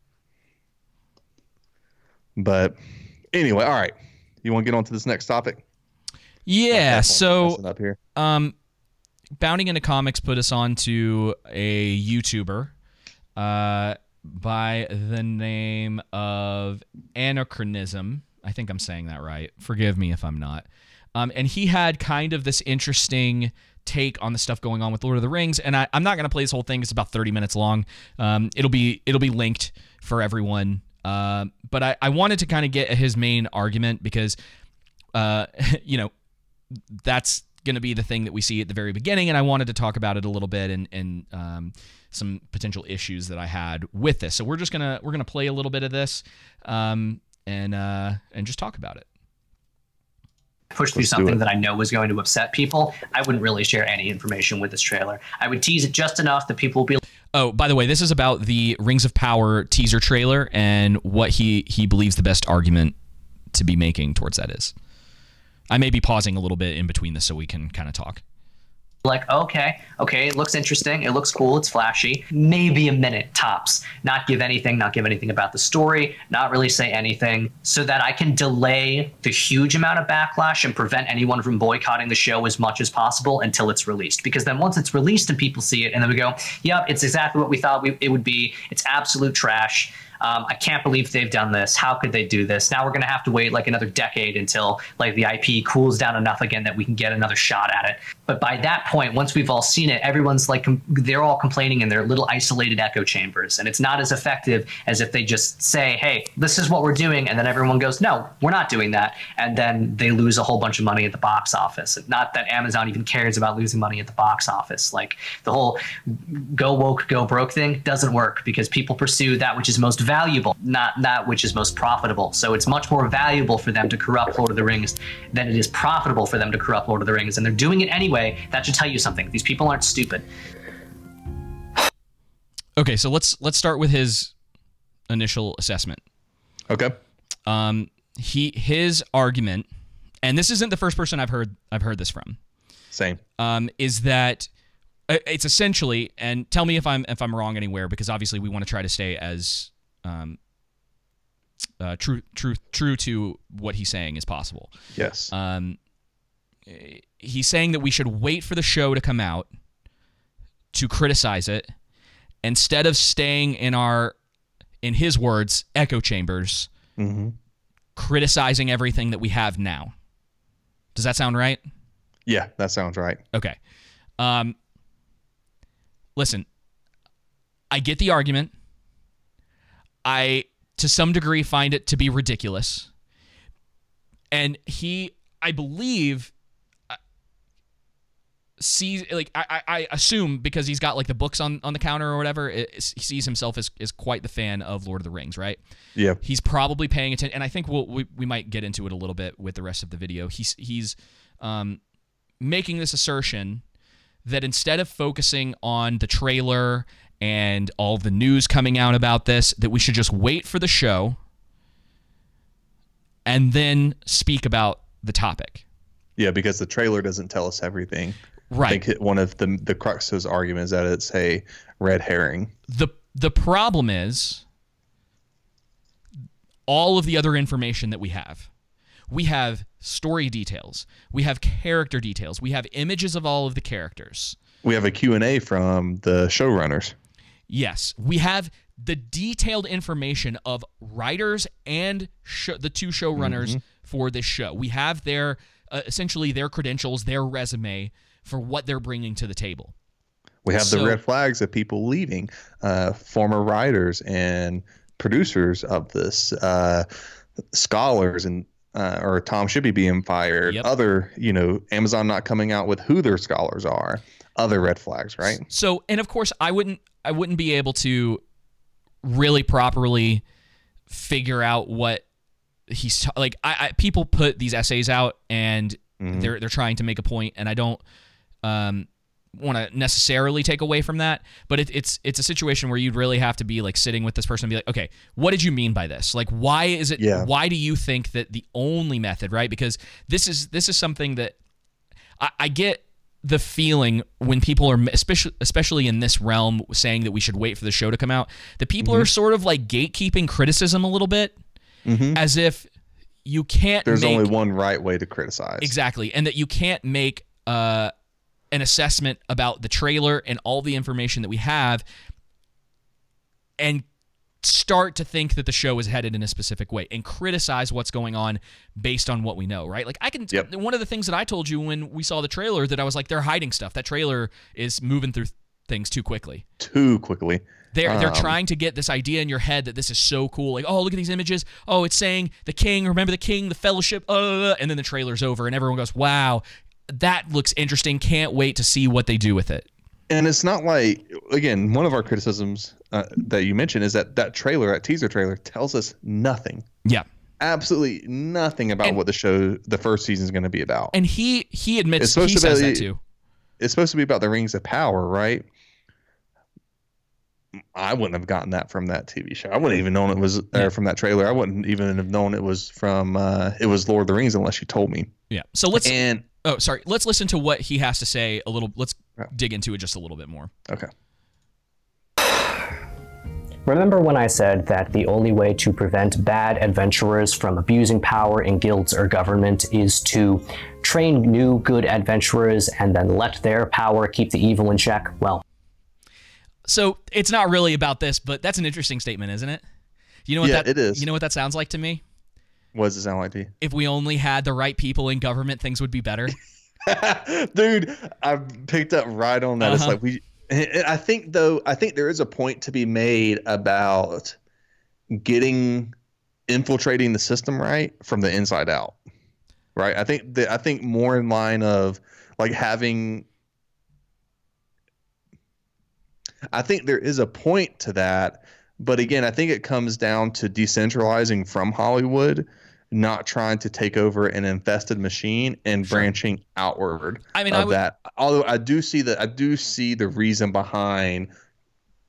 But anyway, all right. You want to get on to this next topic? yeah. So up here. um, bounding into comics put us on to a YouTuber uh by the name of Anachronism. I think I'm saying that right. Forgive me if I'm not. Um, and he had kind of this interesting take on the stuff going on with Lord of the Rings. And I, I'm not going to play this whole thing. It's about 30 minutes long. Um, it'll be it'll be linked for everyone. Uh, but I, I wanted to kind of get his main argument because, uh, you know, that's going to be the thing that we see at the very beginning, and I wanted to talk about it a little bit and and um, some potential issues that I had with this. So we're just gonna we're gonna play a little bit of this, um, and uh, and just talk about it. Push through Let's something that I know was going to upset people. I wouldn't really share any information with this trailer. I would tease it just enough that people will be Oh, by the way, this is about the Rings of Power teaser trailer and what he he believes the best argument to be making towards that is. I may be pausing a little bit in between this so we can kind of talk. Like, okay, okay, it looks interesting, it looks cool, it's flashy. Maybe a minute tops. Not give anything, not give anything about the story, not really say anything, so that I can delay the huge amount of backlash and prevent anyone from boycotting the show as much as possible until it's released. Because then once it's released and people see it, and then we go, yep, it's exactly what we thought we, it would be. It's absolute trash. Um, I can't believe they've done this. How could they do this? Now we're going to have to wait like another decade until like the IP cools down enough again that we can get another shot at it. But by that point, once we've all seen it, everyone's like they're all complaining in their little isolated echo chambers, and it's not as effective as if they just say, "Hey, this is what we're doing," and then everyone goes, "No, we're not doing that," and then they lose a whole bunch of money at the box office. Not that Amazon even cares about losing money at the box office. Like the whole go woke, go broke thing doesn't work because people pursue that which is most valuable, not that which is most profitable. So it's much more valuable for them to corrupt Lord of the Rings than it is profitable for them to corrupt Lord of the Rings. And they're doing it anyway. That should tell you something. These people aren't stupid. Okay, so let's let's start with his initial assessment. Okay. Um, he his argument, and this isn't the first person I've heard I've heard this from. Same. um, is that uh, it's essentially, and tell me if I'm if I'm wrong anywhere, because obviously we want to try to stay as um, uh, true true true to what he's saying as possible. Yes. Um, he's saying that we should wait for the show to come out to criticize it instead of staying in our, in his words, echo chambers, hmm criticizing everything that we have now. Does that sound right? Yeah, that sounds right. Okay. Um, listen, I get the argument. I, to some degree, find it to be ridiculous. And he, I believe, sees like I, I assume because he's got like the books on on the counter or whatever. It, he sees himself as as quite the fan of Lord of the Rings, right? Yeah. he's probably paying attention and i think we'll, we, we might get into it a little bit with the rest of the video he's he's um, making this assertion that instead of focusing on the trailer and all the news coming out about this that we should just wait for the show and then speak about the topic Yeah, because the trailer doesn't tell us everything. I right. Think it- one of the the crux of his argument is that it's a red herring. the the problem is all of the other information that we have. We have story details. We have character details. We have images of all of the characters. We have a Q&A from the showrunners. yes. We have the detailed information of writers and sh- the two showrunners for this show. We have their uh, essentially their credentials their resume for what they're bringing to the table We have So- the red flags of people leaving, uh, former writers and producers of this, uh, scholars and uh, or Tom Shippey being fired, Yep. other you know Amazon not coming out with who their scholars are, other red flags, right? So, and of course, I wouldn't, I wouldn't be able to really properly figure out what he's like. I, I people put these essays out and they're they're trying to make a point, and I don't um, want to necessarily take away from that. But it, it's it's a situation where you'd really have to be like sitting with this person and be like, okay, what did you mean by this? Like, why is it? Yeah. Why do you think that the only method, right? Because this is this is something that I, I get the feeling when people are especially especially in this realm saying that we should wait for the show to come out that people Mm-hmm. are sort of like gatekeeping criticism a little bit as if you can't There's make, only one right way to criticize. exactly and that you can't make uh, an assessment about the trailer and all the information that we have and start to think that the show is headed in a specific way and criticize what's going on based on what we know, right? Like I can Yep. one of the things that I told you when we saw the trailer that I was like they're hiding stuff. That trailer is moving through things too quickly. Too quickly. They're they're Um, trying to get this idea in your head that this is so cool. Like, oh, look at these images. Oh, it's saying the king, remember the king, the fellowship, uh, and then the trailer's over and everyone goes, "Wow, that looks interesting. Can't wait to see what they do with it." and it's not like again one of our criticisms uh, that you mentioned is that that trailer that teaser trailer tells us nothing Yeah. absolutely nothing about And- what the show the first season is going to be about And he he admits he to says be- that too. it's supposed to be about the rings of power right i wouldn't have gotten that from that tv show i wouldn't even known it was Yeah. from that trailer i wouldn't even have known it was from uh, it was lord of the rings unless you told me Yeah. So let's and Oh, sorry. Let's listen to what he has to say a little. Let's Yeah. dig into it just a little bit more. okay Remember when I said that the only way to prevent bad adventurers from abusing power in guilds or government is to train new good adventurers and then let their power keep the evil in check? Well, So it's not really about this, but that's an interesting statement, isn't it? You know what Yeah, that it is. You know what that sounds like to me? What does it sound like to you If we only had the right people in government, things would be better. dude i picked up right on that it's Uh-huh. like we i think though i think there is a point to be made about getting infiltrating the system right from the inside out right i think that i think more in line of like having i think there is a point to that but again i think it comes down to decentralizing from hollywood not trying to take over an infested machine and branching outward I mean, of I would, that. Although I do see that I do see the reason behind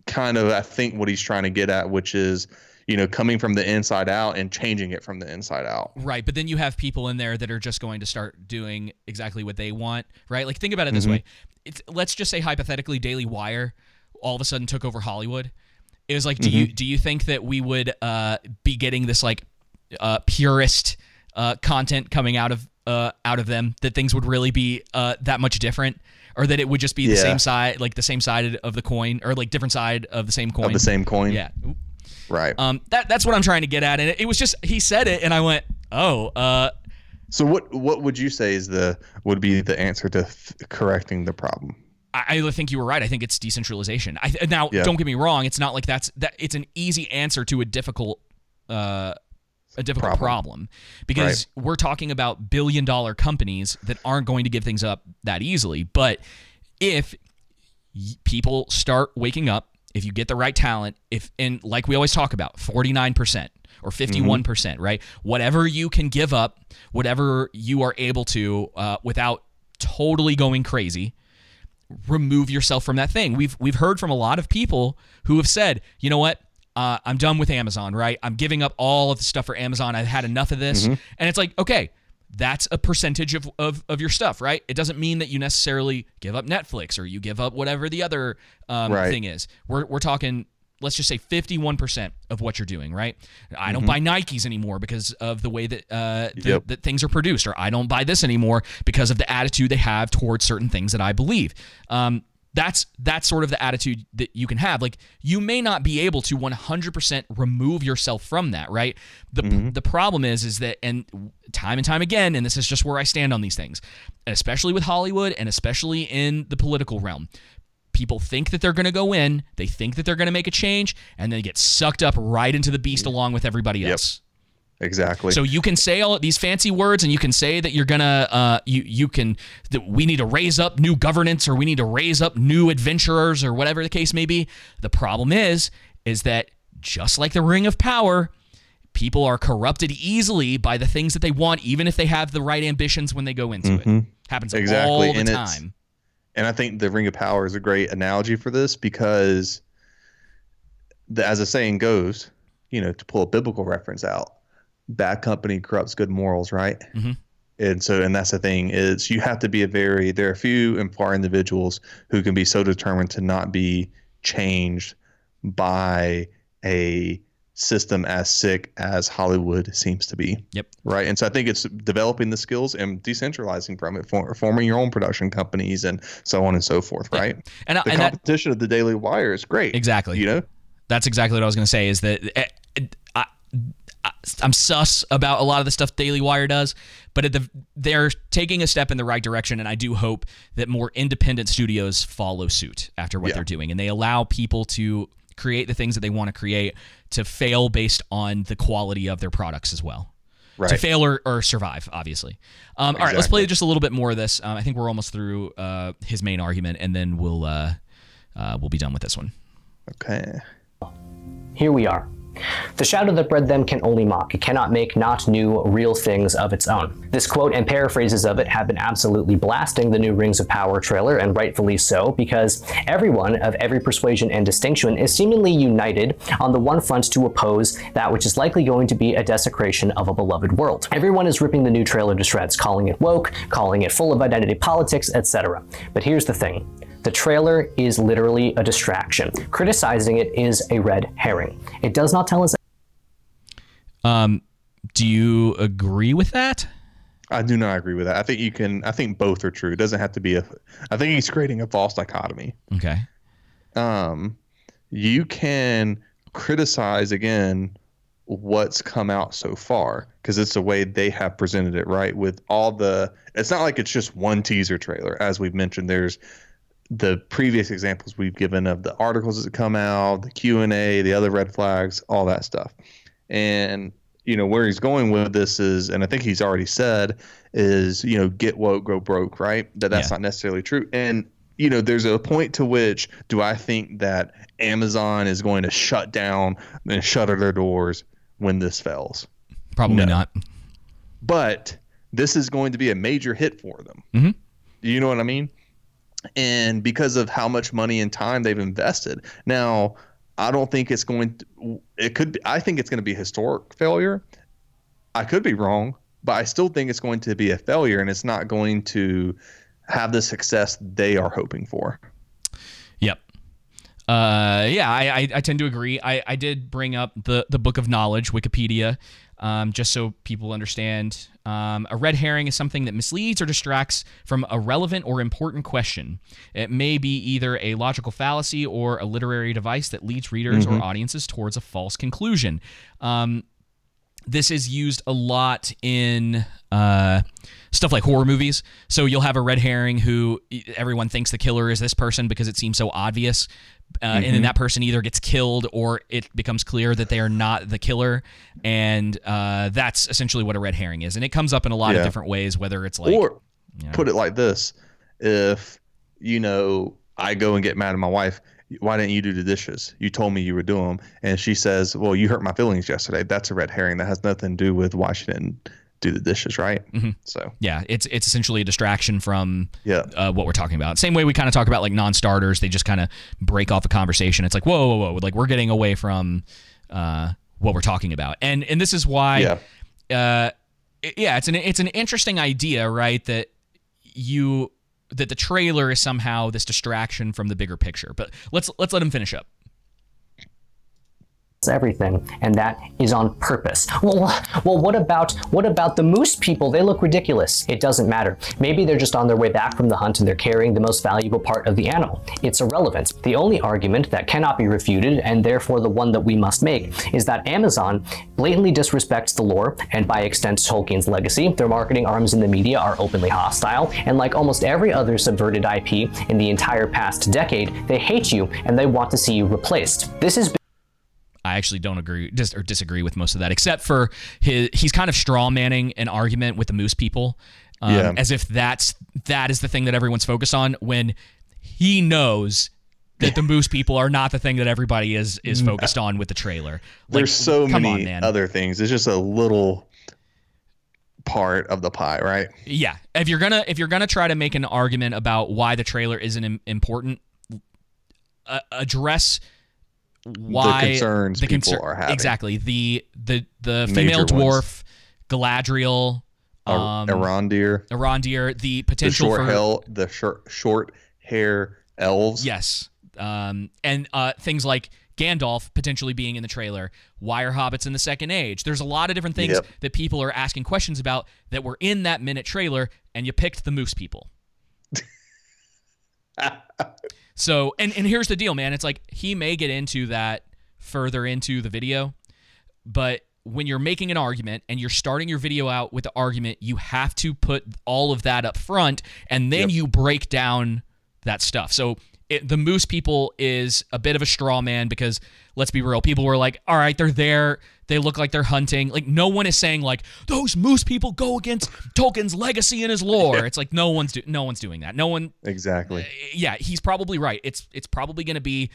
kind of I think what he's trying to get at, which is you know coming from the inside out and changing it from the inside out. right, but then you have people in there that are just going to start doing exactly what they want, right? Like think about it this Mm-hmm. way. It's, let's just say hypothetically, Daily Wire all of a sudden took over Hollywood. It was like, do Mm-hmm. you do you think that we would uh, be getting this like uh, purist uh, content coming out of uh, out of them? That things would really be uh, that much different, or that it would just be the Yeah. same side, like the same side of the coin, or like different side of the same coin? Of the same coin, Yeah. Oop. right? Um, that that's what I'm trying to get at, and it, it was just he said it, and I went, oh, uh, so what what would you say is the would be the answer to f- correcting the problem? I, I think you were right. I think it's decentralization. I now Yeah. don't get me wrong. It's not like that's that. It's an easy answer to a difficult, uh, a difficult problem, Problem. because we're talking about billion dollar companies that aren't going to give things up that easily. But if people start waking up, if you get the right talent, if and like we always talk about, forty nine percent or fifty one percent, right? Whatever you can give up, whatever you are able to, uh, without totally going crazy remove yourself from that thing. We've we've heard from a lot of people who have said, you know what, uh, I'm done with Amazon. Right, I'm giving up all of the stuff for Amazon. I've had enough of this, and it's like, okay, that's a percentage of, of of your stuff, right? It doesn't mean that you necessarily give up Netflix or you give up whatever the other um, Right. thing is. We're we're talking. Let's just say 51% of what you're doing, right? I Mm-hmm. don't buy Nikes anymore because of the way that uh, the, Yep. that things are produced, or I don't buy this anymore because of the attitude they have towards certain things that I believe. Um, that's that's sort of the attitude that you can have. Like you may not be able to 100% remove yourself from that, right? The mm-hmm. the problem is is that and time and time again, and this is just where I stand on these things, especially with Hollywood and especially in the political realm. People think that they're going to go in, they think that they're going to make a change, and they get sucked up right into the beast along with everybody else. Exactly. So you can say all these fancy words, and you can say that you're gonna, uh, you you can, that we need to raise up new governance, or we need to raise up new adventurers, or whatever the case may be. The problem is, is that just like the Ring of Power, people are corrupted easily by the things that they want, even if they have the right ambitions when they go into it. Happens Mm-hmm. Exactly, all the and time. And I think the Ring of Power is a great analogy for this because, the, as the saying goes, you know, to pull a biblical reference out, bad company corrupts good morals, right? Mhm. And so, and that's the thing is you have to be a very, there are few and far individuals who can be so determined to not be changed by a system as sick as Hollywood seems to be. Yep. Right. And so I think it's developing the skills and decentralizing from it, for, forming your own production companies and so on and so forth. Right. And, The and that, competition of the Daily Wire is great. Exactly. You know, That's exactly what I was going to say. Is that eh, I, I, I'm sus about a lot of the stuff Daily Wire does, but at the, they're taking a step in the right direction, and I do hope that more independent studios follow suit after what Yeah. they're doing, and they allow people to create the things that they want to create to fail based on the quality of their products as well. To fail or, or survive, obviously. Um, All right, let's play just a little bit more of this. Um, I think we're almost through uh, his main argument, and then we'll uh, uh, we'll be done with this one. Okay. Here we are. The shadow that bred them can only mock. It cannot make not new, real things of its own. This quote and paraphrases of it have been absolutely blasting the new Rings of Power trailer, and rightfully so, because everyone of every persuasion and distinction is seemingly united on the one front to oppose that which is likely going to be a desecration of a beloved world. Everyone is ripping the new trailer to shreds, calling it woke, calling it full of identity politics, etc. But here's the thing. The trailer is literally a distraction. Criticizing it is a red herring. It does not tell us Um, do you agree with that? I do not agree with that. I think you can. I think both are true. It doesn't have to be a. I think he's creating a false dichotomy. Okay. Um, you can criticize again what's come out so far because it's the way they have presented it, right? With all the, it's not like it's just one teaser trailer. As we've mentioned, there's the previous examples we've given of the articles that come out, the Q and A, the other red flags, all that stuff. And you know where he's going with this is, and I think he's already said is, you know, get woke, go broke, right? That that's Yeah. not necessarily true. And you know, there's a point to which do I think that Amazon is going to shut down and shutter their doors when this fails? Probably No. not. but this is going to be a major hit for them. Mhm. You know what I mean? And because of how much money and time they've invested. Now, I don't think it's going to, it could be, I think it's going to be a historic failure. I could be wrong, but I still think it's going to be a failure and it's not going to have the success they are hoping for. Yep. Uh, yeah, I, I, I tend to agree. I, I did bring up the, the Book of Knowledge, Wikipedia, um, just so people understand. Um, a red herring is something that misleads or distracts from a relevant or important question. It may be either a logical fallacy or a literary device that leads readers or audiences towards a false conclusion. Um, this is used a lot in uh, stuff like horror movies. So you'll have a red herring who everyone thinks the killer is this person because it seems so obvious. Uh, And then that person either gets killed or it becomes clear that they are not the killer. And uh, that's essentially what a red herring is. And it comes up in a lot of different ways, whether it's like. or you know. put it like this if you know i go and get mad at my wife why didn't you do the dishes you told me you would do them and she says well you hurt my feelings yesterday that's a red herring that has nothing to do with why she didn't do the dishes right so yeah, it's it's essentially a distraction from Yeah. uh, what we're talking about. Same way we kind of talk about like non-starters, they just kind of break off a conversation. It's like whoa, whoa, whoa, like we're getting away from uh, what we're talking about, and and this is why, Yeah. uh, yeah, it's an it's an interesting idea, right? That you that the trailer is somehow this distraction from the bigger picture. But let's let's let him finish up. Everything, and that is on purpose. Well, well, what about what about the moose people? They look ridiculous. It doesn't matter. Maybe they're just on their way back from the hunt and they're carrying the most valuable part of the animal. It's irrelevant. The only argument that cannot be refuted, and therefore the one that we must make, is that Amazon blatantly disrespects the lore and by extent Tolkien's legacy. Their marketing arms in the media are openly hostile, and like almost every other subverted IP in the entire past decade, they hate you and they want to see you replaced. This is I actually don't agree dis- or disagree with most of that, except for his he's kind of straw manning an argument with the moose people, um, Yeah. as if that's that is the thing that everyone's focused on when he knows that the moose people are not the thing that everybody is is focused on with the trailer. Like, there's so many on, other things it's just a little part of the pie right yeah, if you're gonna if you're gonna try to make an argument about why the trailer isn't im- important, uh, address why concerns people concern- are having. Exactly the the the Major female ones. dwarf, Galadriel, Ar- um, Arondir, Arondir, the the potential short for hell the short short hair elves yes, um, and uh, things like Gandalf potentially being in the trailer. Why are hobbits in the Second Age? There's a lot of different things Yep. that people are asking questions about that were in that minute trailer, and you picked the moose people. so, and and here's the deal, man. It's like he may get into that further into the video, but when you're making an argument and you're starting your video out with the argument, you have to put all of that up front and then you break down that stuff. So it, the moose people is a bit of a straw man because let's be real, people were like, all right, they're there. They look like they're hunting. Like no one is saying like those moose people go against Tolkien's legacy and his lore. It's like no one's do- no one's doing that. No one Exactly. yeah, he's probably right. It's it's probably going to be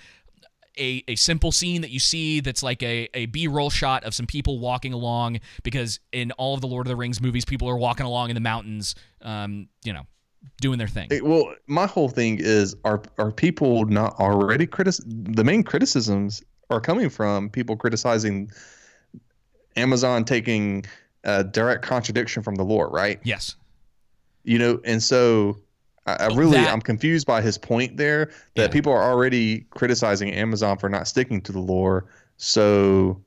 a, a simple scene that you see that's like a, a b-roll shot of some people walking along because in all of the lord of the rings movies people are walking along in the mountains um, you know doing their thing It- well, my whole thing is are are people not already critic? The main criticisms are coming from people criticizing Amazon taking a direct contradiction from the lore, right? yes You know, and so I, I really that- I'm confused by his point there that Yeah. people are already criticizing Amazon for not sticking to the lore. So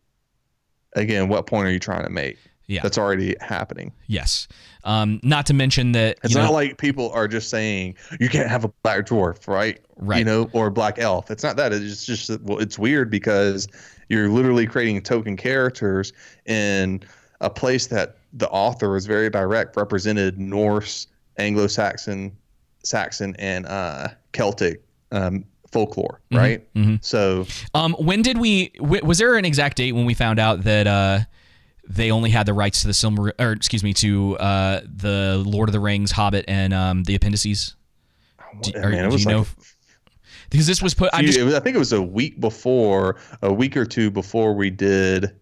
again, what point are you trying to make? Yeah. That's already happening. yes um, not to mention that It's you not know, like people are just saying you can't have a black dwarf, right? Right. You know, or a black elf. It's not that. It's just well, it's weird because you're literally creating token characters in a place that the author is very direct, represented Norse, Anglo-Saxon, Saxon, and uh, Celtic um, folklore, right? mhm. So um, when did we w- was there an exact date when we found out that uh, they only had the rights to the Silmar or excuse me to uh, the lord of the rings hobbit and um, the appendices do, I or- mean, it do was you know like if- because this was put i just was- I think it was a week before, a week or two before we did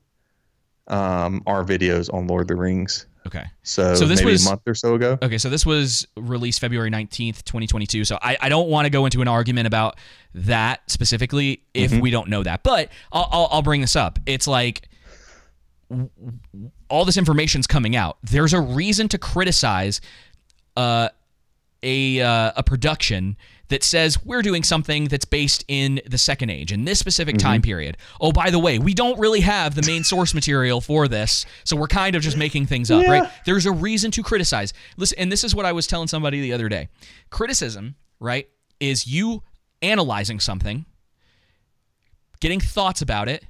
um, our videos on Lord of the Rings. okay So, So this maybe was- a month or so ago. Okay, so this was released February 19th, 2022. So I, I don't want to go into an argument about that specifically if Mm-hmm. we don't know that. But I'll, I'll, I'll bring this up. It's like all this information's coming out. There's a reason to criticize uh, a, uh, a production that says we're doing something that's based in the second age in this specific time mm-hmm. period. Oh, by the way, we don't really have the main source material for this, so we're kind of just making things up, right? There's a reason to criticize. Listen, and this is what I was telling somebody the other day. Criticism, right, is you analyzing something, getting thoughts about it,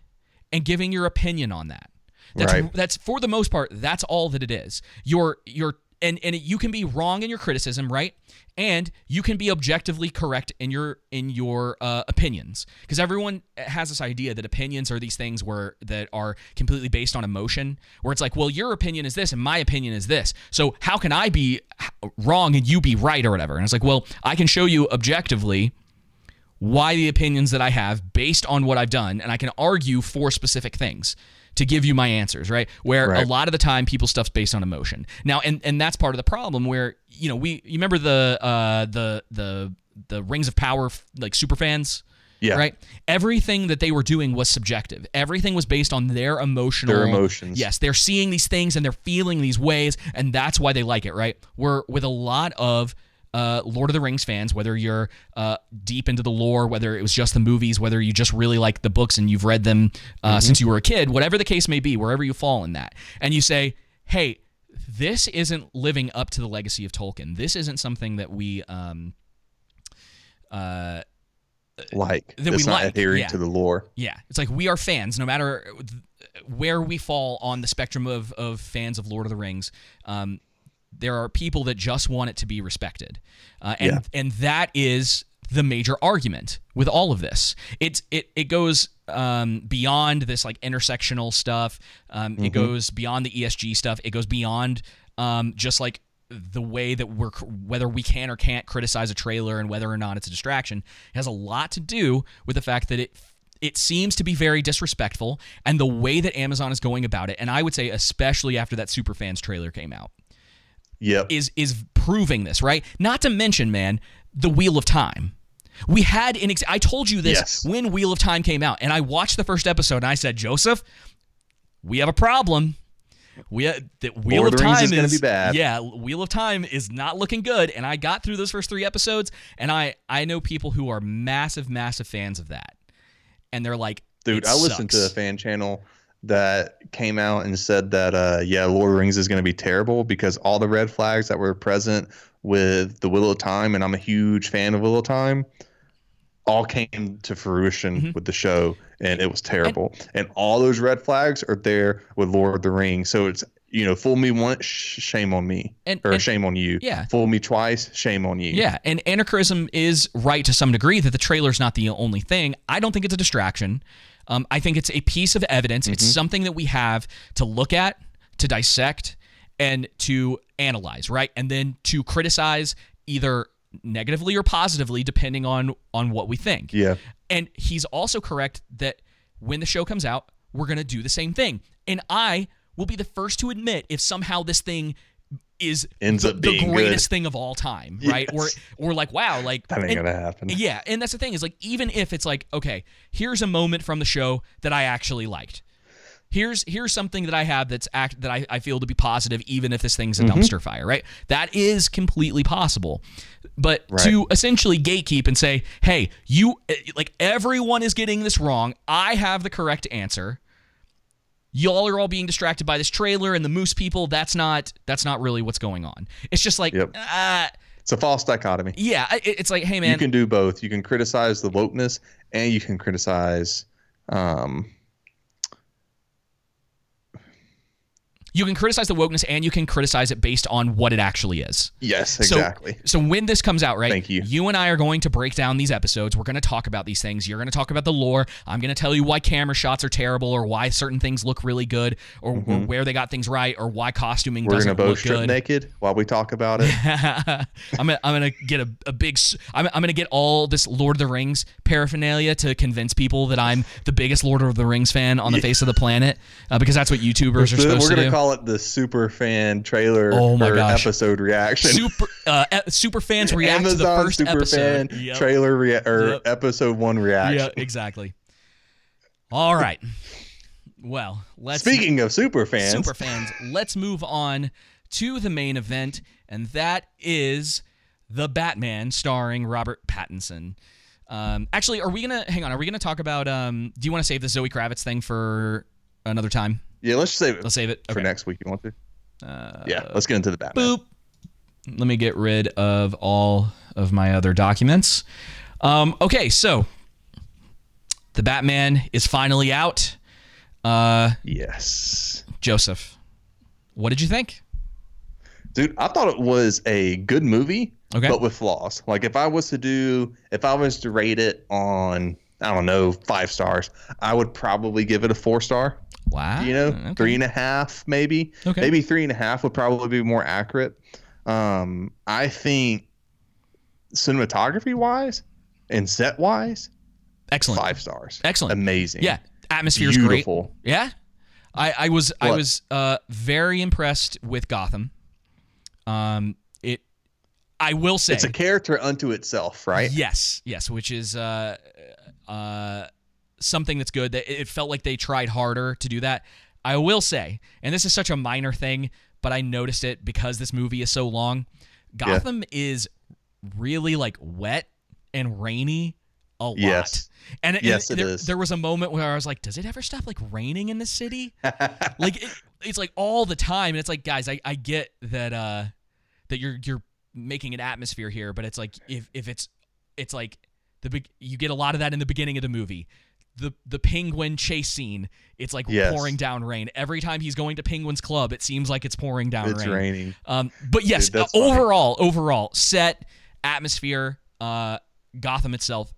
and giving your opinion on that. That's Right. that's for the most part that's all that it is. You're you're and and you can be wrong in your criticism, right? And you can be objectively correct in your in your uh, opinions because everyone has this idea that opinions are these things where that are completely based on emotion, where it's like, well, your opinion is this and my opinion is this, so how can I be wrong and you be right or whatever? And it's like, well, I can show you objectively why the opinions that I have based on what I've done, and I can argue for specific things to give you my answers, right? Where a lot of the time people stuff's based on emotion. Now, and and that's part of the problem where you know we you remember the uh the the the Rings of Power like super fans. Yeah. Right. Everything that they were doing was subjective. Everything was based on their emotional Their emotions. Yes, they're seeing these things and they're feeling these ways, and that's why they like it, right? Where with a lot of uh, Lord of the Rings fans, whether you're uh, deep into the lore, whether it was just the movies, whether you just really like the books and you've read them uh, since you were a kid, whatever the case may be, wherever you fall in that, and you say, hey, this isn't living up to the legacy of Tolkien. This isn't something that we. Um, uh, Like that it's we not like, adhering yeah. to the lore. yeah, it's like we are fans, no matter where we fall on the spectrum of, of fans of Lord of the Rings. Um, there are people that just want it to be respected, uh, and Yeah. and that is the major argument with all of this. It's it it goes um, beyond this like intersectional stuff. Um, It goes beyond the ESG stuff. It goes beyond um, just like the way that we're whether we can or can't criticize a trailer and whether or not it's a distraction it has a lot to do with the fact that it it seems to be very disrespectful and the way that Amazon is going about it and I would say especially after that Superfans trailer came out Yep. is is proving this, right? Not to mention, man, the Wheel of Time. We had an ex- I told you this Yes. when Wheel of Time came out, and I watched the first episode, and I said, Joseph, we have a problem. We uh, the Wheel Lord of Time is gonna be bad. Yeah, Wheel of Time is not looking good, and I got through those first three episodes, and I I know people who are massive, massive fans of that, and they're like, Dude, "It I listened to the fan channel that came out and said that uh yeah, Lord of the Rings is going to be terrible because all the red flags that were present with the Wheel of Time and I'm a huge fan of Wheel of Time all came to fruition Mm-hmm. with the show, and it was terrible. And, all those red flags are there with Lord of the Rings. So it's you know, fool me once, sh- shame on me, And- or and- shame on you. Yeah. fool me twice, shame on you. Yeah, and anarchism is right to some degree that the trailer's not the only thing. I don't think it's a distraction. Um, I think it's a piece of evidence. It's something that we have to look at, to dissect, and to analyze, right? And then to criticize either negatively or positively, depending on on what we think. Yeah. And he's also correct that when the show comes out, we're going to do the same thing. And I will be the first to admit if somehow this thing is Ends the, up the greatest good. thing of all time, right? Or Yes. or like wow, like That ain't and- gonna happen. Yeah, and that's the thing is like even if it's like okay, here's a moment from the show that I actually liked. Here's here's something that I have that's act that I, I feel to be positive, even if this thing's a Mm-hmm. dumpster fire, right? That is completely possible. But to essentially gatekeep and say, hey, you eh, like everyone is getting this wrong. I have the correct answer. Y'all are all being distracted by this trailer and the moose people. That's not that's not really what's going on. It's just like, Yep. uh, It's a false dichotomy. yeah, it's like, hey man, you can do both. You can criticize the wokeness, and you can criticize. Um, you can criticize the wokeness and you can criticize it based on what it actually is. yes, exactly. So, when this comes out, right? Thank you. You and I are going to break down these episodes. We're going to talk about these things. You're going to talk about the lore. I'm going to tell you why camera shots are terrible, or why certain things look really good, or, or where they got things right, or why costuming Mm-hmm. We're doesn't gonna both look strip good. naked while we talk about it. I'm gonna, I'm gonna get a, a big I'm, I'm gonna get all this Lord of the Rings paraphernalia to convince people that I'm the biggest Lord of the Rings fan on the face of the planet uh, because that's what YouTubers are So supposed we're to do. Call it the super fan trailer Oh my or gosh. episode reaction. super uh, super fans react to the Amazon first super episode. fan Yep. trailer rea- or Yep. episode one reaction. Yeah, exactly. All right. Well, let's Speaking of super fans, super fans, let's move on to the main event, and that is the Batman starring Robert Pattinson. Um, actually, are we gonna hang on? Are we gonna talk about? Um, do you want to save the Zoe Kravitz thing for another time? Yeah, let's save it Let's save it for Okay. next week. You want to? Uh, yeah, let's get into the Batman. Boop. Let me get rid of all of my other documents. Um, okay, so the Batman is finally out. Uh, Yes, Joseph, what did you think? dude, I thought it was a good movie, Okay. but with flaws. Like if I was to do, if I was to rate it on, I don't know, five stars, I would probably give it a four star. Wow. you know, Okay. three and a half, maybe. Okay. Maybe three and a half would probably be more accurate. Um, I think cinematography wise and set wise, Excellent. five stars. Excellent. Amazing. Yeah, atmosphere's Beautiful. great. Yeah, I, I was I was uh, very impressed with Gotham. Um, it, I will say, It's a character unto itself, right? Yes, yes, which is uh, uh, something that's good. That it felt like they tried harder to do that. I will say, and this is such a minor thing, but I noticed it because this movie is so long. Gotham is really like wet and rainy a lot. Yes. And, and Yes, it there, is. there was a moment where I was like, does it ever stop like raining in this city? like it, it's like all the time. And it's like, guys, I, I get that uh that you're you're making an atmosphere here, but it's like if if it's it's like the big you get a lot of that in the beginning of the movie. The the penguin chase scene, it's like Yes. pouring down rain. Every time he's going to Penguin's Club, it seems like it's pouring down It's rain. raining. Um, but yes, Dude, uh, overall, overall, set, atmosphere, uh, Gotham itself,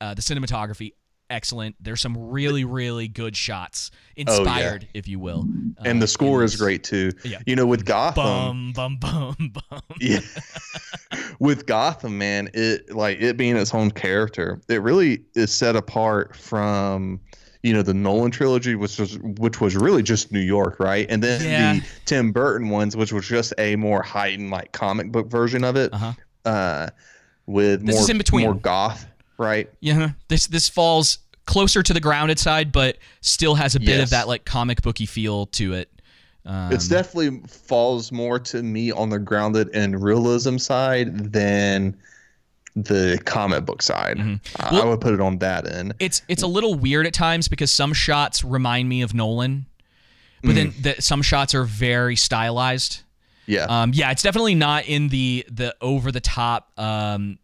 uh, the cinematography, excellent. There's some really, really good shots, inspired, if you will. Oh, And uh, the score is great too. Yeah. You know, with Gotham, Bum, bum, bum, bum. yeah with gotham man it like it being its own character it really is set apart from you know the nolan trilogy which was which was really just new york right and then Yeah. the tim burton ones which was just a more heightened like comic book version of it Uh-huh. uh with This more is in between. more goth right Yeah, this this falls closer to the grounded side, but still has a bit of that like comic booky feel to it. Um, it's definitely falls more to me on the grounded and realism side than the comic book side I- I Well- would put it on that end it's it's a little weird at times because some shots remind me of Nolan, but then Mm. the, some shots are very stylized. yeah Um, yeah, it's definitely not in the the over the top. Um,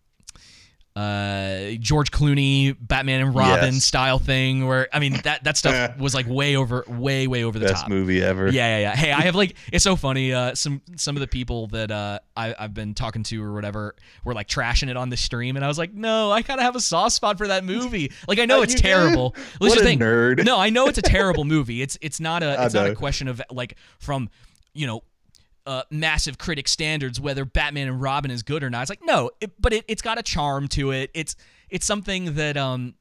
uh, George Clooney, Batman and Robin Yes. style thing. Where I mean that that stuff was like way over, way way over the Best top. movie ever. Yeah, yeah, yeah. Hey, I have like it's so funny. Uh, some some of the people that uh I, I've been talking to or whatever were like trashing it on the stream, and I was like, no, I kind of have a soft spot for that movie. Like I know it's terrible. What just a think, nerd. No, I know it's a terrible movie. It's it's not a it's not a question of like from you know. Uh, massive critic standards whether Batman and Robin is good or not. It's like no, it, but it, it's got a charm to it. It's it's something that um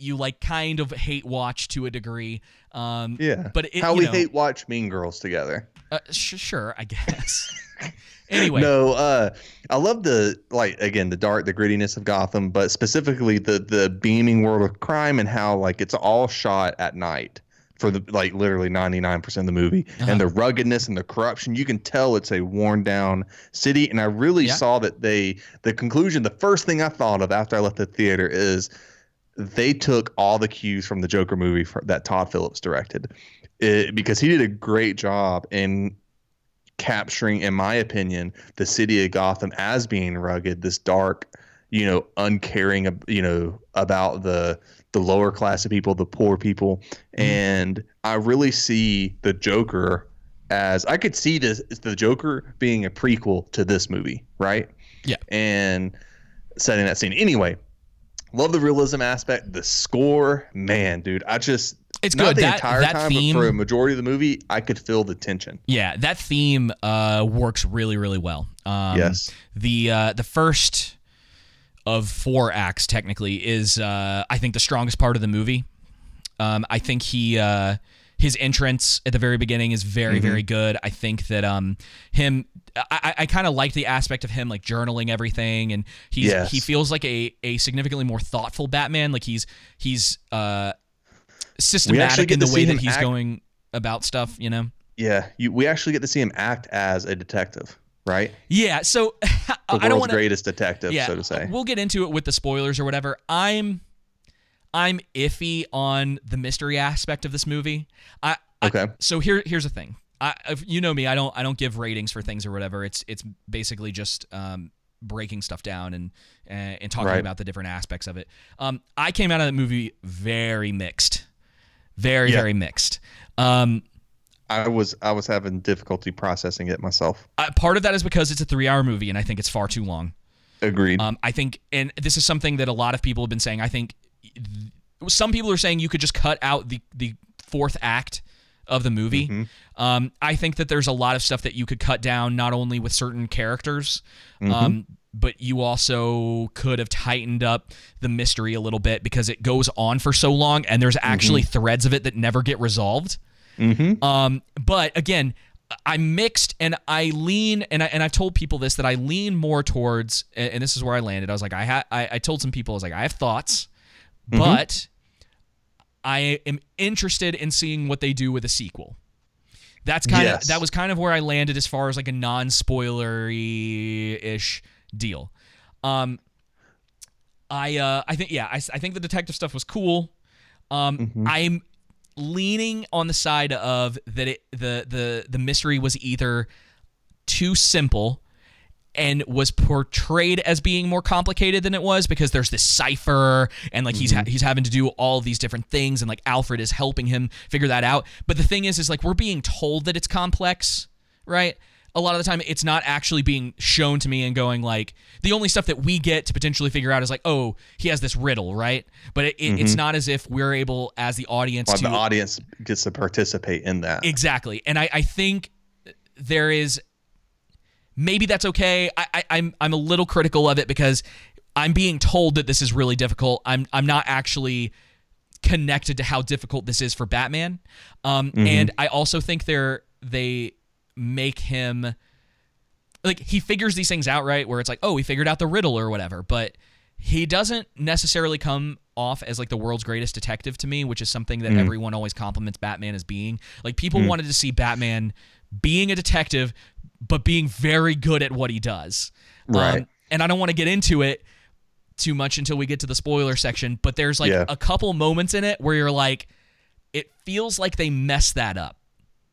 you like kind of hate watch to a degree. Um, Yeah. but it, how you we know, hate watch Mean Girls together. uh, sh- sure, I guess. anyway, No, uh, I love the like again the dark, the grittiness of Gotham, but specifically the the beaming world of crime and how like it's all shot at night for the like literally ninety nine percent of the movie, Uh-huh. and the ruggedness and the corruption. You can tell it's a worn down city, and I really Yeah. saw that they the conclusion. The first thing I thought of after I left the theater is they took all the cues from the Joker movie for, that Todd Phillips directed, it, because he did a great job in capturing, in my opinion, the city of Gotham as being rugged, this dark, you know, uncaring, you know, about the the lower class of people, the poor people, and I really see the Joker as I could see this the Joker being a prequel to this movie, right? Yeah. and setting that scene. Anyway, love the realism aspect. The score, man, dude, I just It's not good. the That- entire that time, theme- but for a majority of the movie, I could feel the tension. Yeah, that theme uh, works really, really well. Um, Yes. The uh, the first of four acts technically is uh, I think the strongest part of the movie. Um, I think he uh, his entrance at the very beginning is very Mm-hmm. very good. I think that um him I, I, kind of like the aspect of him like journaling everything and he's Yes. he feels like a a significantly more thoughtful Batman. Like he's he's uh systematic in the way that he's act- going about stuff. You know. Yeah, you, we actually get to see him act as a detective, right? Yeah, so The I don't want greatest detective, Yeah, so to say. we'll get into it with the spoilers or whatever. I'm, I'm iffy on the mystery aspect of this movie. I, I- Okay. so here, here's the thing. I, if you know me, I don't, I don't give ratings for things or whatever. It's, it's basically just um, breaking stuff down and, and and talking Right. about the different aspects of it. Um, I came out of the movie very mixed, very, Yeah. very mixed. Um, I was I was having difficulty processing it myself. uh, part of that is because it's a three-hour movie, and I think it's far too long. Agreed. Um, I think, and this is something that a lot of people have been saying. I think th- some people are saying you could just cut out the the fourth act of the movie. Um, I think that there's a lot of stuff that you could cut down, not only with certain characters, um, but you also could have tightened up the mystery a little bit because it goes on for so long, and there's actually threads of it that never get resolved. Um, but again, I'm mixed and I lean and I and I've told people this that I lean more towards and and this is where I landed. I was like I ha- I, I told some people I was like I have thoughts, but I am interested in seeing what they do with a sequel. That's kind of Yes. that was kind of where I landed as far as like a non-spoilery ish deal. Um I uh I think yeah, I, I think the detective stuff was cool. Um I'm leaning on the side of that it the the the mystery was either too simple and was portrayed as being more complicated than it was because there's this cipher and like he's ha- mm-hmm. he's having to do all these different things and like Alfred is helping him figure that out. But the thing is is like we're being told that it's complex, right? A lot of the time it's not actually being shown to me and going like the only stuff that we get to potentially figure out is like oh he has this riddle right but it, it, it's not as if we're able as the audience While to the audience gets to participate in that. Exactly. And I, I think there is maybe that's okay. I, I, I'm I'm a little critical of it because I'm being told that this is really difficult. I'm I'm not actually connected to how difficult this is for Batman. Um, and I also think they're they make him like he figures these things out right where it's like oh he figured out the riddle or whatever but he doesn't necessarily come off as like the world's greatest detective to me which is something that everyone always compliments batman as being. Like people wanted to see batman being a detective but being very good at what he does. Right. Um, and i don't want to get into it too much until we get to the spoiler section but there's like Yeah. a couple moments in it where you're like it feels like they messed that up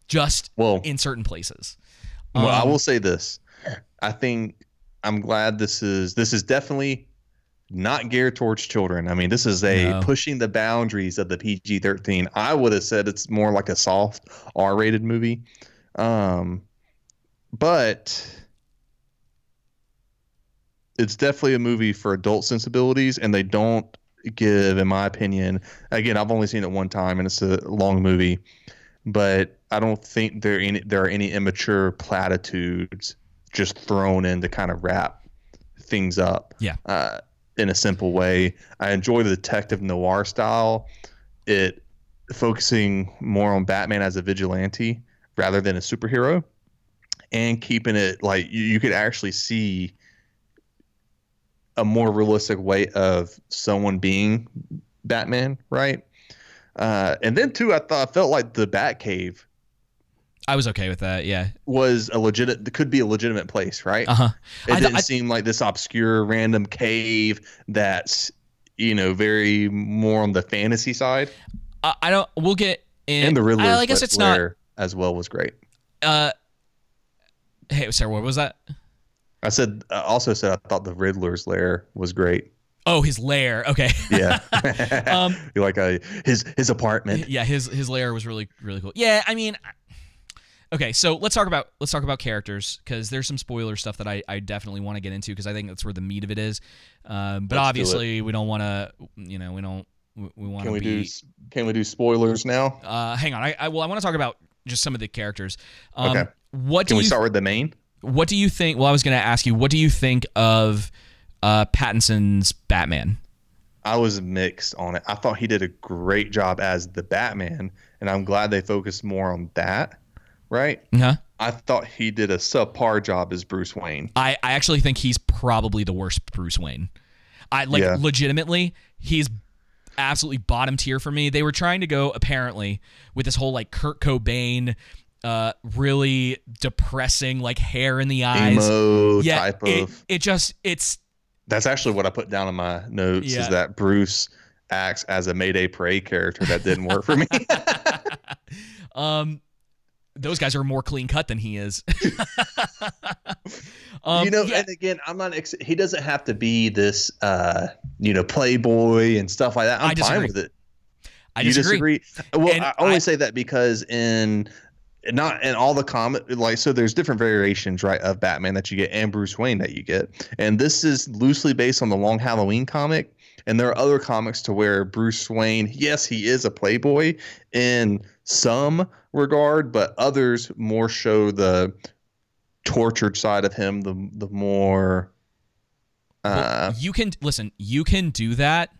just Well- in certain places Well, I Um, will say this. I think I'm glad this is this is definitely not geared towards children. I mean, this is a No. pushing the boundaries of the PG 13. I would have said it's more like a soft R rated movie. Um, but it's definitely a movie for adult sensibilities, and they don't give, in my opinion, again, I've only seen it one time, and it's a long movie, but I don't think there any there are any immature platitudes just thrown in to kind of wrap things up Yeah. uh, in a simple way. I enjoy the detective noir style. It focusing more on Batman as a vigilante rather than a superhero, and keeping it like you, you could actually see a more realistic way of someone being Batman, right? Uh, and then too, I thought I felt like the Batcave I was okay with that. Yeah. was a legit could be a legitimate place, right? Uh huh. It I- didn't I- seem like this obscure random cave that's you know very more on the fantasy side. I, I don't. We'll get in. And the Riddler, I, I guess it's not. as well was great. Uh. Hey, sorry. What was that? I said I also said I thought the Riddler's lair was great. Oh, his lair. Okay. Yeah, Um, like a his his apartment. yeah, his his lair was really really cool. Yeah, I mean, I- okay, so let's talk about let's talk about characters because there's some spoiler stuff that I, I definitely want to get into because I think that's where the meat of it is. Um, but Let's do obviously, we don't want to, you know, we don't we, we want Can to we be. do can we do spoilers now? Uh, hang on, I, I well, I want to talk about just some of the characters. Um, Okay. What do Can we you start with the main? what do you think? Well, I was going to ask you, what do you think of uh, Pattinson's Batman? I was mixed on it. I thought he did a great job as the Batman, and I'm glad they focused more on that. Right? Huh? I thought he did a subpar job as Bruce Wayne. I, I actually think he's probably the worst Bruce Wayne. I like Yeah. legitimately, he's absolutely bottom tier for me. They were trying to go apparently with this whole like Kurt Cobain, uh, really depressing like hair in the eyes. Emo yeah, type it, of. it just it's That's actually what I put down in my notes. Yeah. Is that Bruce acts as a Mayday Parade character that didn't work for me. um those guys are more clean cut than he is. um, you know, yeah, and again, I'm not. Ex- he doesn't have to be this, uh, you know, playboy and stuff like that. I'm fine with it. I you disagree. Well, And I only I- say that because in not in all the comic like so there's different variations right of Batman that you get and Bruce Wayne that you get. And this is loosely based on the Long Halloween comic and there are other comics to where Bruce Wayne, yes, he is a playboy in some regard, but others more show the tortured side of him, the the more uh you can listen you can do that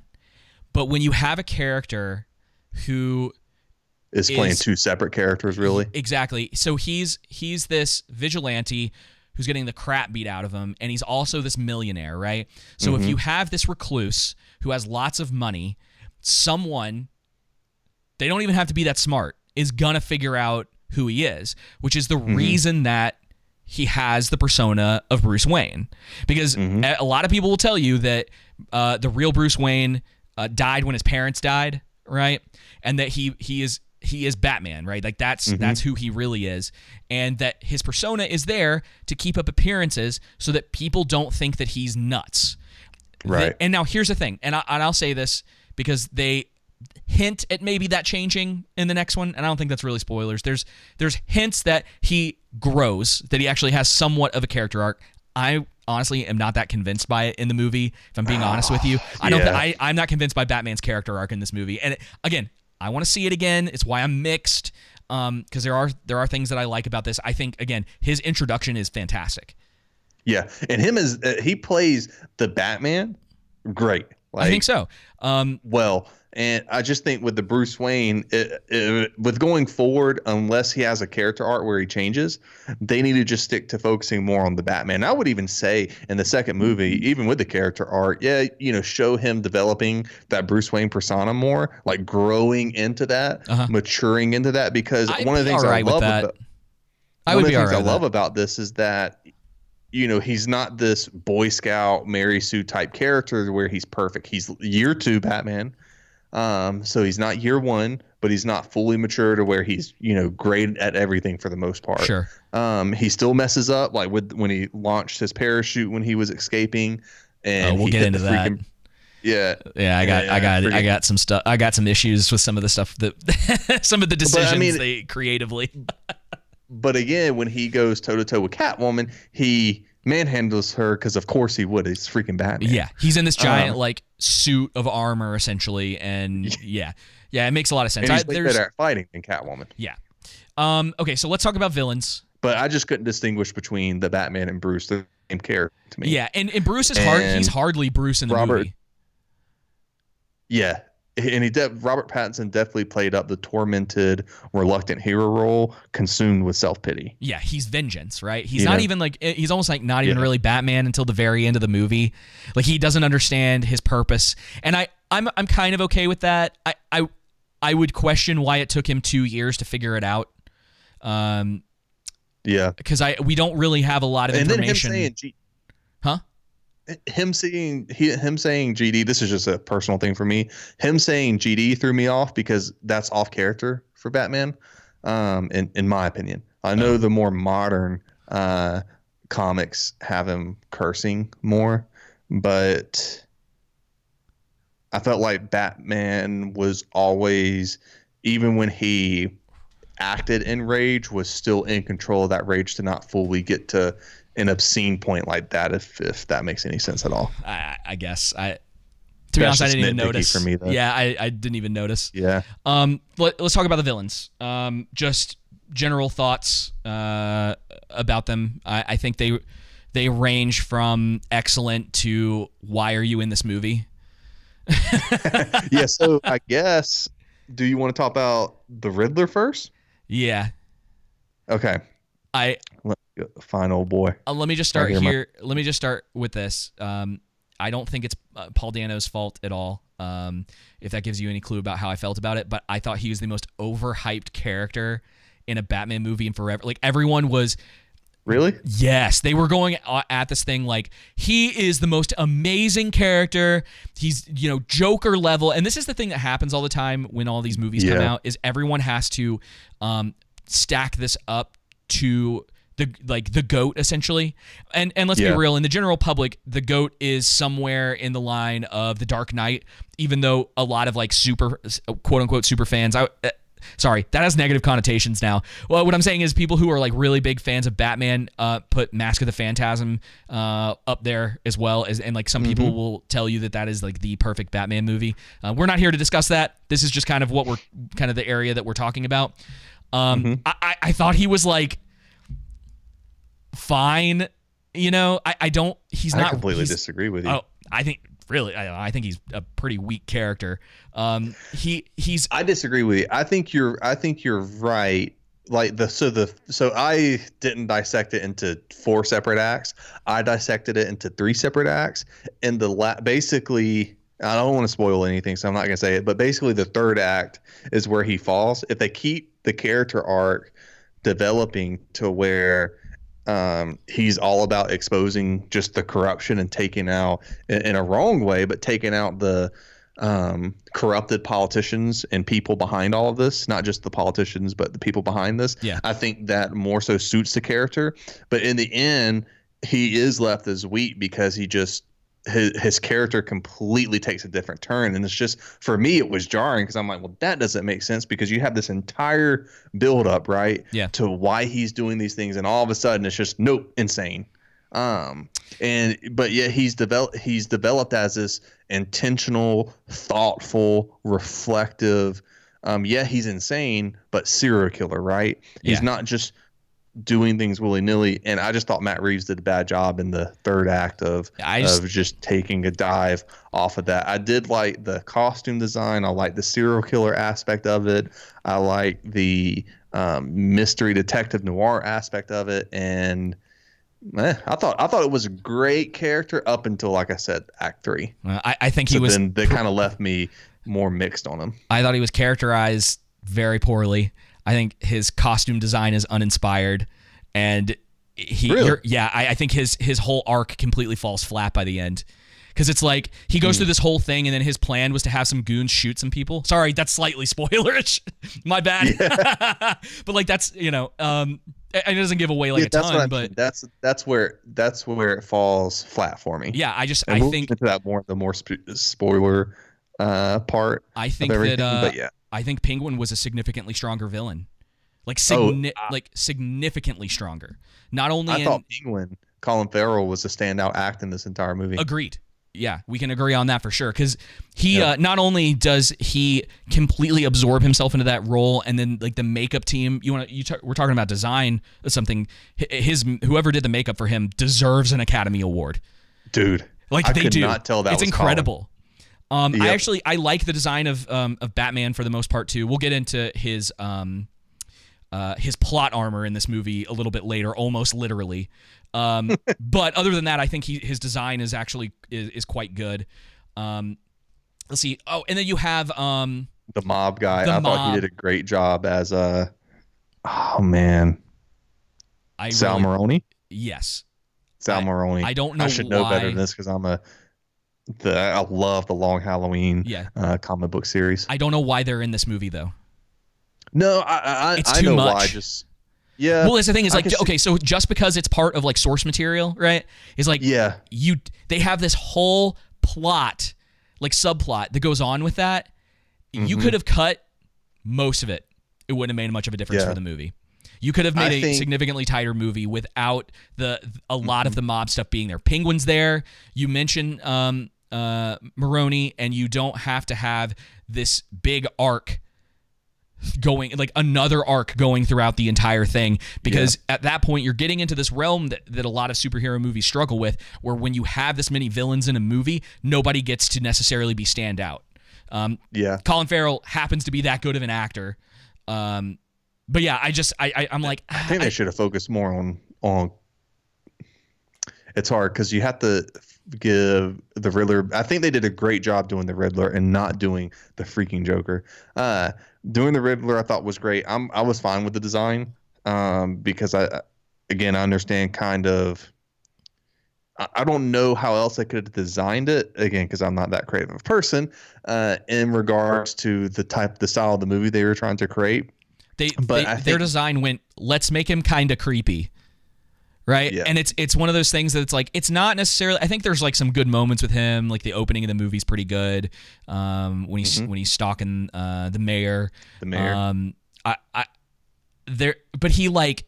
but when you have a character who is playing is- two separate characters really. exactly so he's he's this vigilante who's getting the crap beat out of him and he's also this millionaire right so Mm-hmm. if you have this recluse who has lots of money someone they don't even have to be that smart is gonna figure out who he is which is the Mm-hmm. reason that he has the persona of Bruce Wayne because Mm-hmm. a, a lot of people will tell you that uh, the real Bruce Wayne uh, died when his parents died, right? And that he he is he is Batman, right? Like that's Mm-hmm. that's who he really is, and that his persona is there to keep up appearances so that people don't think that he's nuts. Right. The- and now here's the thing, and, I, and I'll say this because they hint at maybe that changing in the next one, and I don't think that's really spoilers. There's there's hints that he grows, that he actually has somewhat of a character arc. I honestly am not that convinced by it in the movie. If I'm being honest with you, I don't. Yeah. I I'm not convinced by Batman's character arc in this movie. And it, again, I want to see it again. It's why I'm mixed. Um, because there are there are things that I like about this. I think again, his introduction is fantastic. Yeah, and him as uh, he plays the Batman, great. Like, I think so. Um, Well, and I just think with the Bruce Wayne, it, it, with going forward, unless he has a character arc where he changes, they need to just stick to focusing more on the Batman. I would even say in the second movie, even with the character arc, yeah, you know, show him developing that Bruce Wayne persona more, like growing into that, Uh-huh. maturing into that. Because I'd one of the things all I love about I would be the things I love that. about this is that you know he's not this Boy Scout Mary Sue type character where he's perfect. He's year two Batman, um, so he's not year one, but he's not fully mature to where he's you know great at everything for the most part. Sure. Um, he still messes up, like with when he launched his parachute when he was escaping, and Oh, we'll get into that. freaking- Yeah. Yeah, I got, Yeah, I got, I got some stuff. I got some issues with some of the stuff that, some of the decisions mean- they creatively. But again, when he goes toe to toe with Catwoman, he manhandles her because of course he would. He's freaking Batman. Yeah, he's in this giant Um, like suit of armor essentially, and yeah, yeah, it makes a lot of sense. And he's way there's, better at fighting than Catwoman. yeah. Um. Okay, so let's talk about villains. But I just couldn't distinguish between the Batman and Bruce. The same character to me. Yeah, and, and Bruce is hard. He's hardly Bruce in the Robert- movie. Yeah. And he de- Robert Pattinson definitely played up the tormented, reluctant hero role, consumed with self pity. Yeah, he's vengeance, right? He's You not know? even like eh, he's almost like not even Yeah. really Batman until the very end of the movie. Like he doesn't understand his purpose, and I I'm I'm kind of okay with that. I I I would question why it took him two years to figure it out. Um, Yeah. because I we don't really have a lot of And then him information. saying, huh? Him saying he, him saying GD. This is just a personal thing for me. Him saying GD threw me off because that's off character for Batman. Um, in in my opinion, I know the more modern uh comics have him cursing more, but I felt like Batman was always, even when he acted in rage, was still in control of that rage to not fully get to an obscene point like that. If if that makes any sense at all. I, I guess I. To be That's honest, I didn't even notice. for me, though. yeah, I, I didn't even notice. Yeah. Um, let, us talk about the villains. Um, just general thoughts uh, about them. I, I think they they range from excellent to why are you in this movie? yeah. So I guess, do you want to talk about the Riddler first? Yeah, Okay. I Let me go, fine old boy. uh, let me just start Right here, here. Let me just start with this. Um, I don't think it's uh, Paul Dano's fault at all. Um, if that gives you any clue about how I felt about it, but I thought he was the most overhyped character in a Batman movie in forever. Like everyone was Really? Yes, they were going at this thing like he is the most amazing character. He's, you know, Joker level. And this is the thing that happens all the time when all these movies come out is everyone has to um, stack this up to the like the goat essentially. And and let's Yeah. be real, in the general public, the goat is somewhere in the line of the Dark Knight, even though a lot of like super quote unquote super fans I uh, Sorry, that has negative connotations now. Well, what I'm saying is people who are like really big fans of Batman uh, put Mask of the Phantasm uh, up there as well as, and like some people will tell you that that is like the perfect Batman movie. Uh, we're not here to discuss that. This is just kind of what we're kind of the area that we're talking about. Um, I, I, I thought he was like fine. You know, I, I don't. He's I not I completely disagree with you. Oh, I think really, I, I think he's a pretty weak character. Um, he he's I disagree with you. I think you're I think you're right. Like the so the so I didn't dissect it into four separate acts. I dissected it into three separate acts. And the la- basically I don't want to spoil anything, so I'm not gonna say it. But basically, the third act is where he falls. If they keep the character arc developing to where um, he's all about exposing just the corruption and taking out in, in a wrong way, but taking out the um, corrupted politicians and people behind all of this, not just the politicians, but the people behind this. Yeah. I think that more so suits the character. But in the end, he is left as weak because he just his, his character completely takes a different turn and it's just for me it was jarring because i'm like well that doesn't make sense because you have this entire build up right Yeah. to why he's doing these things and all of a sudden it's just nope insane um and but yet he's developed he's developed as this intentional thoughtful reflective um yeah he's insane but serial killer right Yeah. he's not just doing things willy-nilly and i just thought matt reeves did a bad job in the third act of just- of just taking a dive off of that i did like the costume design i like the serial killer aspect of it i like the um, mystery detective noir aspect of it and eh, i thought i thought it was a great character up until like i said act three Uh, I, I think he so was. then they kind of left me more mixed on him I thought he was characterized very poorly. I think his costume design is uninspired, and he, Really? yeah, I, I think his his whole arc completely falls flat by the end. Because it's like he goes through this whole thing, and then his plan was to have some goons shoot some people. Sorry, that's slightly spoilerish. My bad. but like that's you know, um, It it doesn't give away like Yeah, a ton, but that's that's where that's where it falls flat for me. yeah, I just and I we'll think into that more the more sp- spoiler uh, part I think that uh, but yeah, I think Penguin was a significantly stronger villain, like Oh, signi- like significantly stronger. Not only I in thought Penguin Colin Farrell was a standout act in this entire movie. Agreed. Yeah, we can agree on that for sure. Because he Yeah. uh, not only does he completely absorb himself into that role, and then like the makeup team. You want to? You ta- we're talking about design of something. His whoever did the makeup for him deserves an Academy Award. Dude, Like I they could do. not tell that it's incredible. Um, I actually I like the design of um, of Batman for the most part too. We'll get into his um, uh, his plot armor in this movie a little bit later, almost literally. Um, but other than that, I think he, his design is actually is, is quite good. Um, let's see. Oh, and then you have um, the mob guy. The I thought he did a great job as a. Oh man, I Sal really- Maroni. Yes, Sal I- Maroni. I don't know I should know better than this because I'm a. The I love the Long Halloween Yeah. uh, comic book series. I don't know why they're in this movie though. no, I I, It's I too know why. much. Just yeah. well, that's the thing is like can see- okay, so just because it's part of like source material, right? Is like yeah. you they have this whole plot like subplot that goes on with that you Mhm. could have cut most of it it wouldn't have made much of a difference Yeah. for the movie you could have made a think- significantly tighter movie without the a lot Mm-hmm. of the mob stuff being there penguins there you mentioned um uh Maroni and you don't have to have this big arc going like another arc going throughout the entire thing because at that point you're getting into this realm that, that a lot of superhero movies struggle with where when you have this many villains in a movie nobody gets to necessarily be stand out um, Yeah. colin farrell happens to be that good of an actor um, but yeah i just i, I i'm like I think they should have focused more on on. It's hard because you have to give the Riddler. I think they did a great job doing the Riddler and not doing the freaking Joker. Uh, doing the Riddler, I thought was great. I'm I was fine with the design um, because I, again, I understand kind of. I- I don't know how else I could have designed it again because I'm not that creative of a person. Uh, in regards to the type, the style of the movie they were trying to create, they, But they- their design went let's make him kind of creepy right Yeah. and it's it's one of those things that it's like it's not necessarily i think there's like some good moments with him like the opening of the movie's pretty good um when he's when he's stalking uh the mayor Mm-hmm. the mayor. um i i there but he like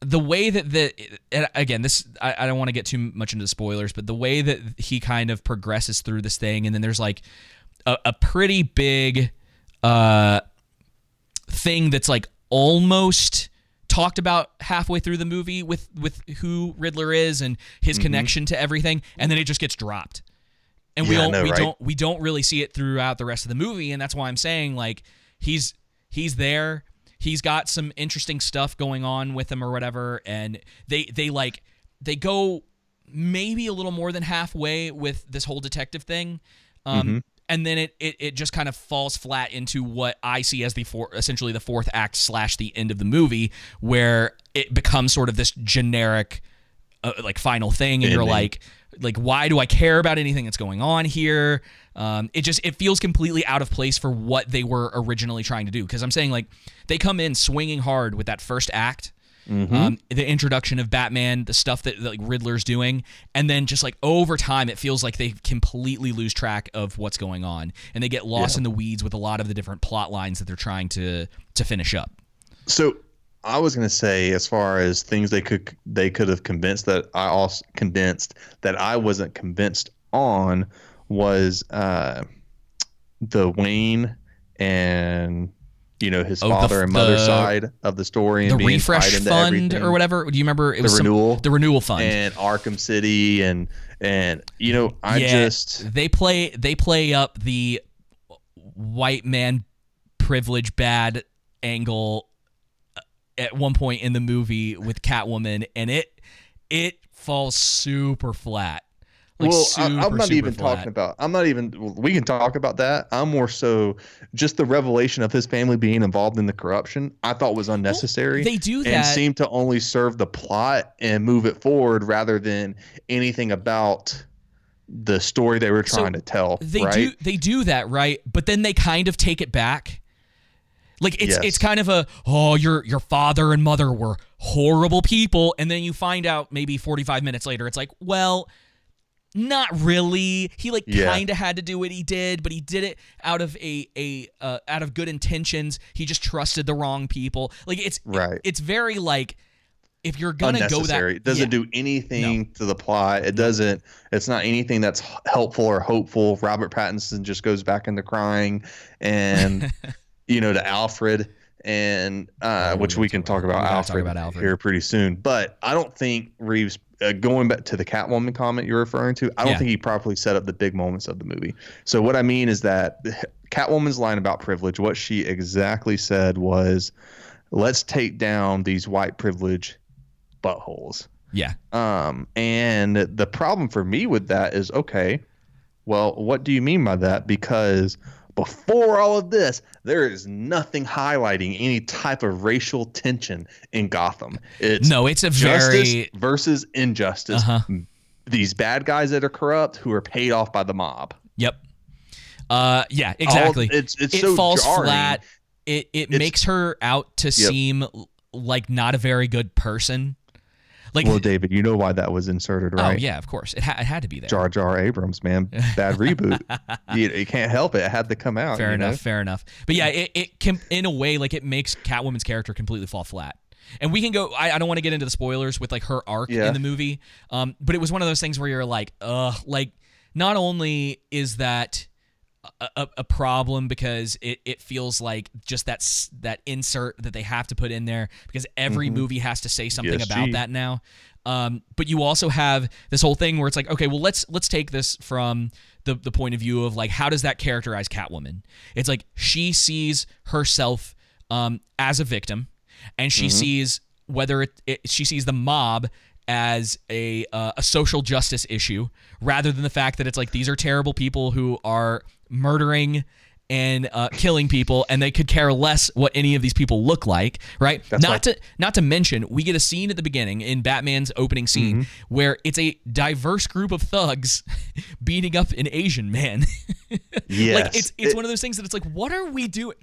the way that the and again this I, I don't want to get too much into the spoilers but the way that he kind of progresses through this thing and then there's like a, a pretty big uh thing that's like almost talked about halfway through the movie with with who Riddler is and his connection to everything and then it just gets dropped. And we Yeah, I don't know, we right? don't we don't really see it throughout the rest of the movie and that's why I'm saying like he's he's there. He's got some interesting stuff going on with him or whatever and they they like they go maybe a little more than halfway with this whole detective thing. Um, Mm-hmm. And then it, it it just kind of falls flat into what I see as the four, essentially the fourth act slash the end of the movie, where it becomes sort of this generic, uh, like final thing, and you're like, like why do I care about anything that's going on here? Um, it just it feels completely out of place for what they were originally trying to do. Because I'm saying like they come in swinging hard with that first act, um, the introduction of Batman, the stuff that like Riddler's doing, and then just like over time, it feels like they completely lose track of what's going on, and they get lost in the weeds with a lot of the different plot lines that they're trying to to finish up. So I was going to say, as far as things they could they could have convinced that I also condensed that I wasn't convinced on was uh, the Wayne and you know his Oh, the- father and mother the- side of the story The and being refresh tied into fund everything. or whatever. Do you remember? It was some- renewal? the renewal fund. and Arkham City and and you know I yeah, just they play they play up the white man privilege bad angle uh, at one point in the movie with Catwoman, and it it falls super flat. Like well, super, I, I'm not even flat. talking about. I'm not even. We can talk about that. I'm more so just the revelation of his family being involved in the corruption. I thought was unnecessary. they do that- and seem to only serve the plot and move it forward rather than anything about the story they were So trying to tell. They right? do they do that right, but then they kind of take it back. Like it's Yes. it's kind of a oh your your father and mother were horrible people, and then you find out maybe 45 minutes later it's like well. Not really. He like Yeah. kind of had to do what he did, but he did it out of a a uh, out of good intentions. He just trusted the wrong people. Like it's Right. It's very like if you're gonna go that. It doesn't Yeah. do anything to the plot. It doesn't. It's not anything that's helpful or hopeful. Robert Pattinson just goes back into crying, and you know to Alfred, and uh, Oh, which we can talk about- we talk Alfred, about Alfred. here pretty soon. But I don't think Reeves. Uh, going back to the Catwoman comment you're referring to, I don't Yeah. think he properly set up the big moments of the movie. So what I mean is that Catwoman's line about privilege, what she exactly said was, "Let's take down these white privilege buttholes." Yeah. Um, and the problem for me with that is okay, well, what do you mean by that? Because before all of this, there is nothing highlighting any type of racial tension in Gotham. It's No, it's a justice very versus injustice. Uh-huh. These bad guys that are corrupt who are paid off by the mob. Yep. Uh yeah, exactly. it's- it's it so falls jarring. flat. It it It's- makes her out to seem like not a very good person. Like Well, David, you know why that was inserted, right? oh yeah, of course. It, ha- it had to be there. Jar Jar Abrams, man, bad reboot. you, you can't help it. It had to come out. fair you know? enough, fair enough. But yeah, it, it can in a way like it makes Catwoman's character completely fall flat. And we can go. I, I don't want to get into the spoilers with like her arc Yeah. in the movie. Um, but it was one of those things where you're like, ugh, like not only is that a, a, problem because it, it feels like just that that insert that they have to put in there because every movie has to say something Yes, about gee. that now. Um, but you also have this whole thing where it's like, okay, well let's let's take this from the the point of view of like how does that characterize Catwoman? It's like she sees herself um, as a victim, and she sees whether it, it she sees the mob as a uh, a social justice issue rather than the fact that it's like these are terrible people who are murdering and uh, killing people and they could care less what any of these people look like right not like- to not to mention we get a scene at the beginning in batman's opening scene Mm-hmm. where it's a diverse group of thugs beating up an asian man Yes. like it's it's It- one of those things that it's like what are we doing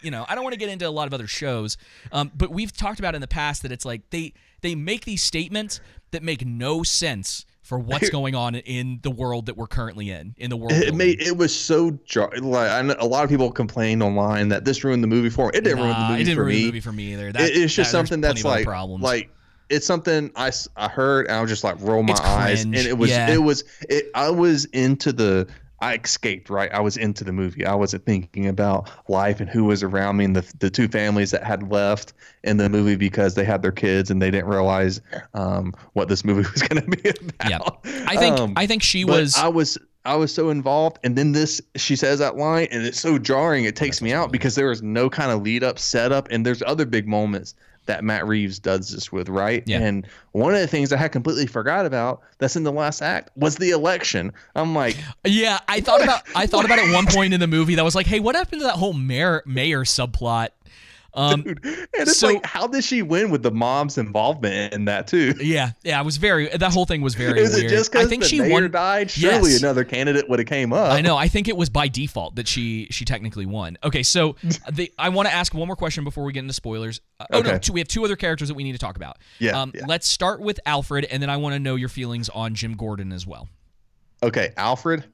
you know i don't want to get into a lot of other shows um, but we've talked about in the past that it's like they they make these statements that make no sense for what's going on in the world that we're currently in in the world It made it was so jar- like I know a lot of people complained online that this ruined the movie for me. It didn't ruin the movie it didn't for ruin me. the movie for me either That- It- it's just that- something that's like problems like it's something I, I heard and I was just like roll my eyes and it was yeah. it was it I was into the I escaped right I was into the movie I wasn't thinking about life and who was around me and the the two families that had left in the movie because they had their kids and they didn't realize um, what this movie was going to be about. yeah i think Um, i think she was I was I was so involved, and then this she says that line, and it's so jarring. It takes me out because there is no kind of lead up, setup, and there's other big moments that Matt Reeves does this with, right? Yeah. And one of the things I had completely forgot about that's in the last act was the election. I'm like, yeah i thought about i thought about at one point in the movie that was like hey what happened to that whole mayor mayor subplot um dude, and it's so- like, how did she win with the mom's involvement in that too? yeah yeah it was very that whole thing was very Is weird it just i because think the she mayor won died? Surely Yes. another candidate would have came up. I know. I think it was by default that she she technically won. Okay, so the I want to ask one more question before we get into spoilers. Uh, oh no, two, we have two other characters that we need to talk about. Yeah, Um, yeah. Let's start with Alfred, and then I want to know your feelings on Jim Gordon as well. Okay, Alfred.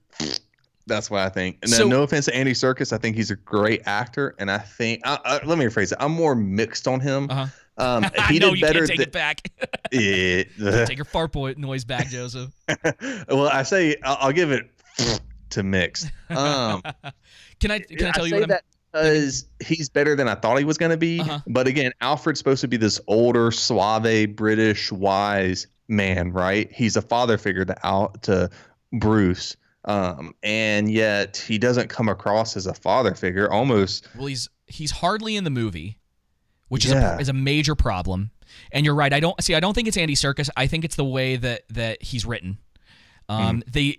That's what I think. And So- no offense to Andy Serkis, I think he's a great actor, and I think uh, uh, let me rephrase it. I'm more mixed on him. Uh-huh. Um, I he know did you better can't take than it back. it. take your fart boy noise back, Joseph. well, I say I'll, I'll give it to mixed. Um, Can I can I tell you say what I'm? that because he's better than I thought he was going to be. Uh-huh. But again, Alfred's supposed to be this older, suave, British, wise man, right? He's a father figure to out to Bruce. Um, and yet he doesn't come across as a father figure. Almost, Well, he's he's hardly in the movie, which is a, is a major problem. And you're right. I don't see. I don't think it's Andy Serkis. I think it's the way that that he's written. Um, they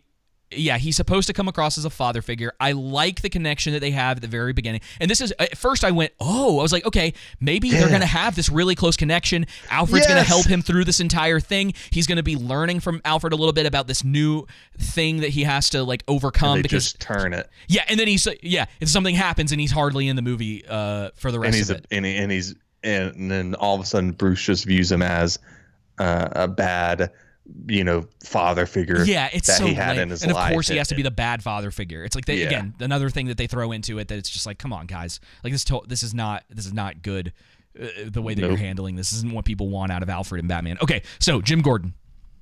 yeah, he's supposed to come across as a father figure. I like the connection that they have at the very beginning. And this is at first I went, "Oh, I was like, okay, maybe they're going to have this really close connection. Alfred's going to help him through this entire thing. He's going to be learning from Alfred a little bit about this new thing that he has to like overcome they because just turn it, yeah, and then he's yeah, if something happens and he's hardly in the movie uh for the and rest he's of a, it. and, he, and he's and then all of a sudden Bruce just views him as uh, a bad, you know, father figure. Yeah, it's that so he had lame. in his and of course he has to be the bad father figure. It's like they, Yeah. again another thing that they throw into it that it's just like, come on, guys, like this to- this is not this is not good. Uh, the way that you're handling this isn't what people want out of Alfred and Batman. Okay, so Jim Gordon,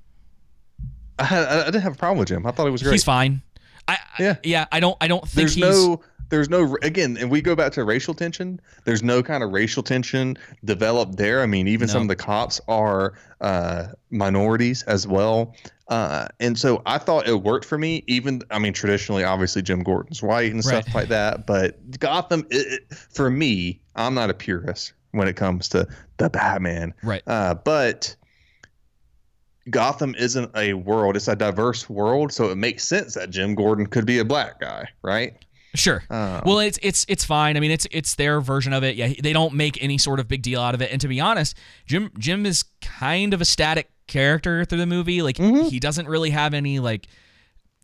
I, I didn't have a problem with Jim. I thought he was great. he's fine. I, I Yeah. yeah, I don't I don't think there's he's no there's no again and we go back to racial tension there's no kind of racial tension developed there i mean even some of the cops are uh minorities as well uh and so i thought it worked for me even i mean traditionally obviously jim gordon's white and stuff Right. like that but gotham it, it- for me i'm not a purist when it comes to the batman right. uh but Gotham isn't a world; it's a diverse world, so it makes sense that Jim Gordon could be a black guy, right? Sure. Um, well, it's it's it's fine. I mean, it's it's their version of it. Yeah, they don't make any sort of big deal out of it. And to be honest, Jim Jim is kind of a static character through the movie. Like Mm-hmm. he doesn't really have any like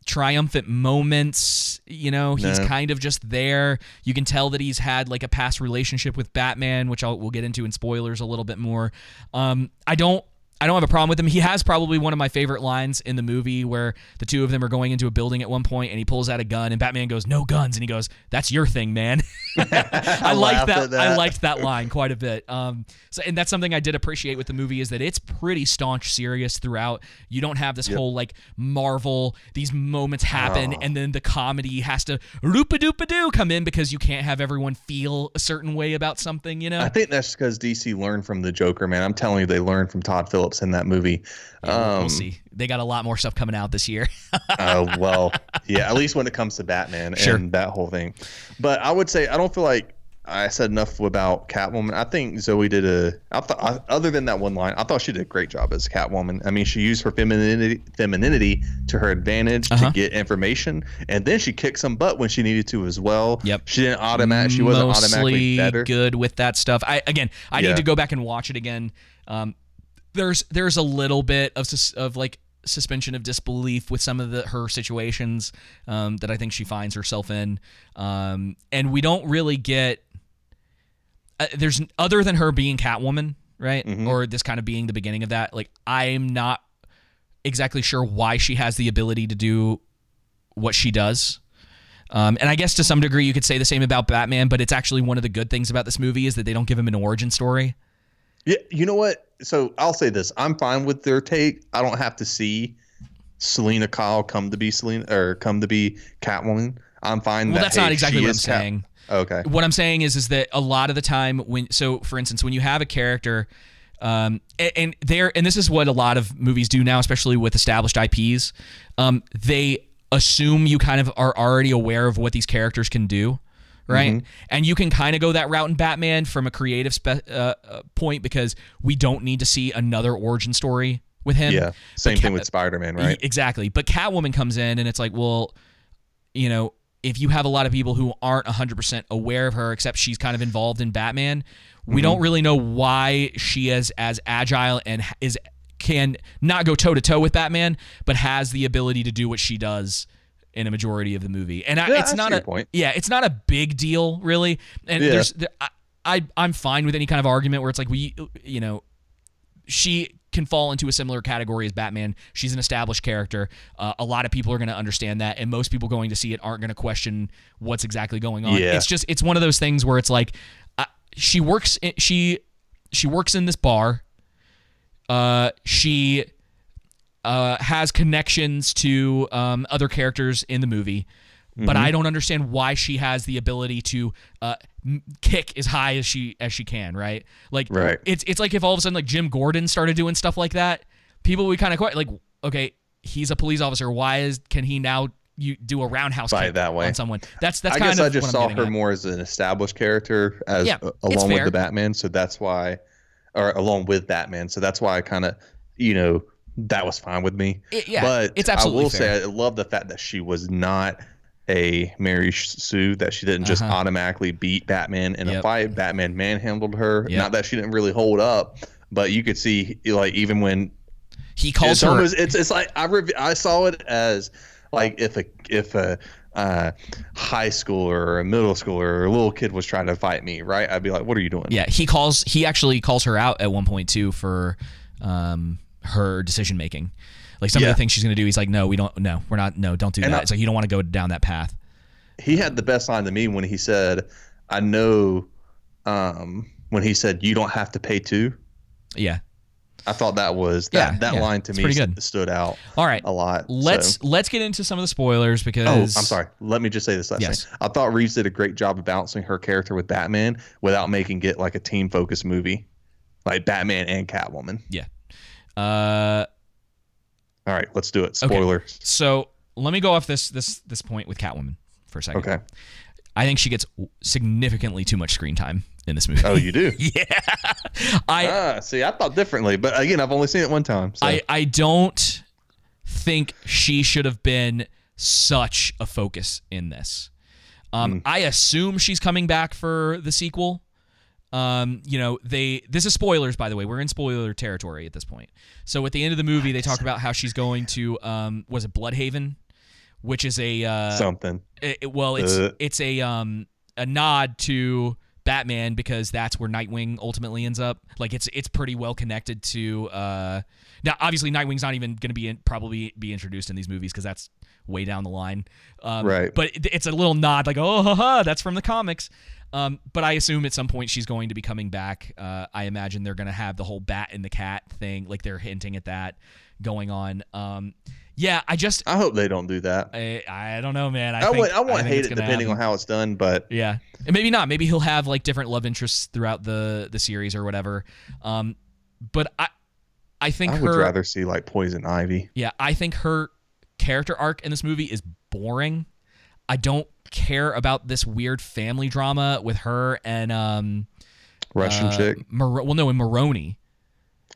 triumphant moments. You know, he's No. kind of just there. You can tell that he's had like a past relationship with Batman, which I'll we'll get into in spoilers a little bit more. Um, I don't. I don't have a problem with him. He has probably one of my favorite lines in the movie where the two of them are going into a building at one point and he pulls out a gun and Batman goes, "No guns." And he goes, "That's your thing, man." I like that. that. I liked that line quite a bit. Um, so and that's something I did appreciate with the movie is that it's pretty staunch serious throughout. You don't have this whole like Marvel these moments happen Oh. and then the comedy has to loop a doop a doo come in because you can't have everyone feel a certain way about something, you know? I think that's because DC learned from the Joker, man. I'm telling you, they learned from Todd Phillips in that movie. Yeah, we'll- um, we'll see. They got a lot more stuff coming out this year. uh, well, yeah, at least when it comes to Batman Sure. and that whole thing. But I would say I don't feel like I said enough about Catwoman. I think Zoe did a. I thought other than that one line, I thought she did a great job as Catwoman. I mean, she used her femininity femininity to her advantage Uh-huh. to get information, and then she kicked some butt when she needed to as well. Yep. She didn't automatic. She wasn't Mostly automatically better. good with that stuff. I again, I need to go back and watch it again. Um, there's there's a little bit of of like suspension of disbelief with some of the her situations um, that I think she finds herself in, um, and we don't really get. Uh, there's other than her being Catwoman, right, Mm-hmm. or this kind of being the beginning of that. Like I'm not exactly sure why she has the ability to do what she does. Um, and I guess to some degree you could say the same about Batman, but it's actually one of the good things about this movie is that they don't give him an origin story. Yeah, you know what? So I'll say this: I'm fine with their take. I don't have to see Selina Kyle come to be Selina or come to be Catwoman. I'm fine. Well, that, that's hey, not exactly what I'm Cat- saying. Okay. What I'm saying is is that a lot of the time when so for instance when you have a character um and, and there and this is what a lot of movies do now especially with established IPs um they assume you kind of are already aware of what these characters can do right Mm-hmm. and you can kind of go that route in Batman from a creative spe- uh, uh, point because we don't need to see another origin story with him Yeah. Same thing with Spider-Man, right? E- Exactly. But Catwoman comes in and it's like, well, you know, if you have a lot of people who aren't 100% aware of her, except she's kind of involved in Batman, we don't really know why she is as agile and is can not go toe to toe with Batman, but has the ability to do what she does in a majority of the movie. And I, Yeah, it's not a point. yeah, it's not a big deal really. And Yeah. there's there, I, I I'm fine with any kind of argument where it's like we you know she can fall into a similar category as Batman. She's an established character. Uh, a lot of people are going to understand that, and most people going to see it aren't going to question what's exactly going on. Yeah. It's just it's one of those things where it's like uh, she works in, she she works in this bar. Uh, she uh, has connections to um, other characters in the movie, Mm-hmm. but I don't understand why she has the ability to uh, kick as high as she as she can. Right? Like, Right. it's it's like if all of a sudden like Jim Gordon started doing stuff like that, people would kind of quite like, okay, he's a police officer. Why is can he now you do a roundhouse kick that way. on someone? That's that's I kind guess of I just saw her at. more as an established character as Yeah, uh, along with the Batman, so that's why or along with Batman, so that's why I kind of, you know, that was fine with me. It- yeah, but it's absolutely I will fair. say I love the fact that she was not a Mary Sue that she didn't just Uh-huh. automatically beat Batman in Yep. a fight. Batman manhandled her. Yep. Not that she didn't really hold up, but you could see like even when He calls it's her. almost it's it's like I rev- I saw it as like if a if a uh, high schooler or a middle schooler or a little kid was trying to fight me, right? I'd be like, "What are you doing?" yeah, he calls. He actually calls her out at one point too for um, her decision making. Like some of the things she's gonna do, he's like, "No, we don't. No, we're not. No, don't do And that." I- it's like you don't want to go down that path. he had the best line to me when he said, "I know." Um, when he said, "You don't have to pay too," Yeah. I thought that was that Yeah, that yeah, line to it's me pretty good. stood out All right. a lot. Let's so- let's get into some of the spoilers because Oh, I'm sorry. Let me just say this last Yes. thing. I thought Reeves did a great job of balancing her character with Batman without making it like a team focused movie, like Batman and Catwoman. Yeah. Uh, All right, let's do it. Okay. Spoilers. so let me go off this this this point with Catwoman for a second. Okay. I think she gets significantly too much screen time in this movie. Oh, you do? yeah. I ah, see, I thought differently, but again, I've only seen it one time. So. I I don't think she should have been such a focus in this. Um, I assume she's coming back for the sequel. Um, you know, they this is spoilers by the way. We're in spoiler territory at this point. So at the end of the movie, they talk about how she's going to um, was it Blüdhaven, which is a uh, Something. it, well, it's Uh. it's a um a nod to Batman because that's where Nightwing ultimately ends up. Like it's it's pretty well connected to. uh Now, obviously, Nightwing's not even going to be in, probably be introduced in these movies because that's way down the line. Um, Right. But it, it's a little nod, like oh, haha, that's from the comics. Um, but I assume at some point she's going to be coming back. Uh, I imagine they're going to have the whole bat and the cat thing, like they're hinting at that going on. Um, yeah, I just I hope they don't do that. I, I don't know, man. I, I, think, would, I won't hate it depending happen. on how it's done, but Yeah, and maybe not. Maybe he'll have like different love interests throughout the the series or whatever. Um, but I, I think I would her. rather see like Poison Ivy. Yeah, I think her character arc in this movie is boring. I don't care about this weird family drama with her and um Russian uh, chick. Mar- well, no, and Maroni.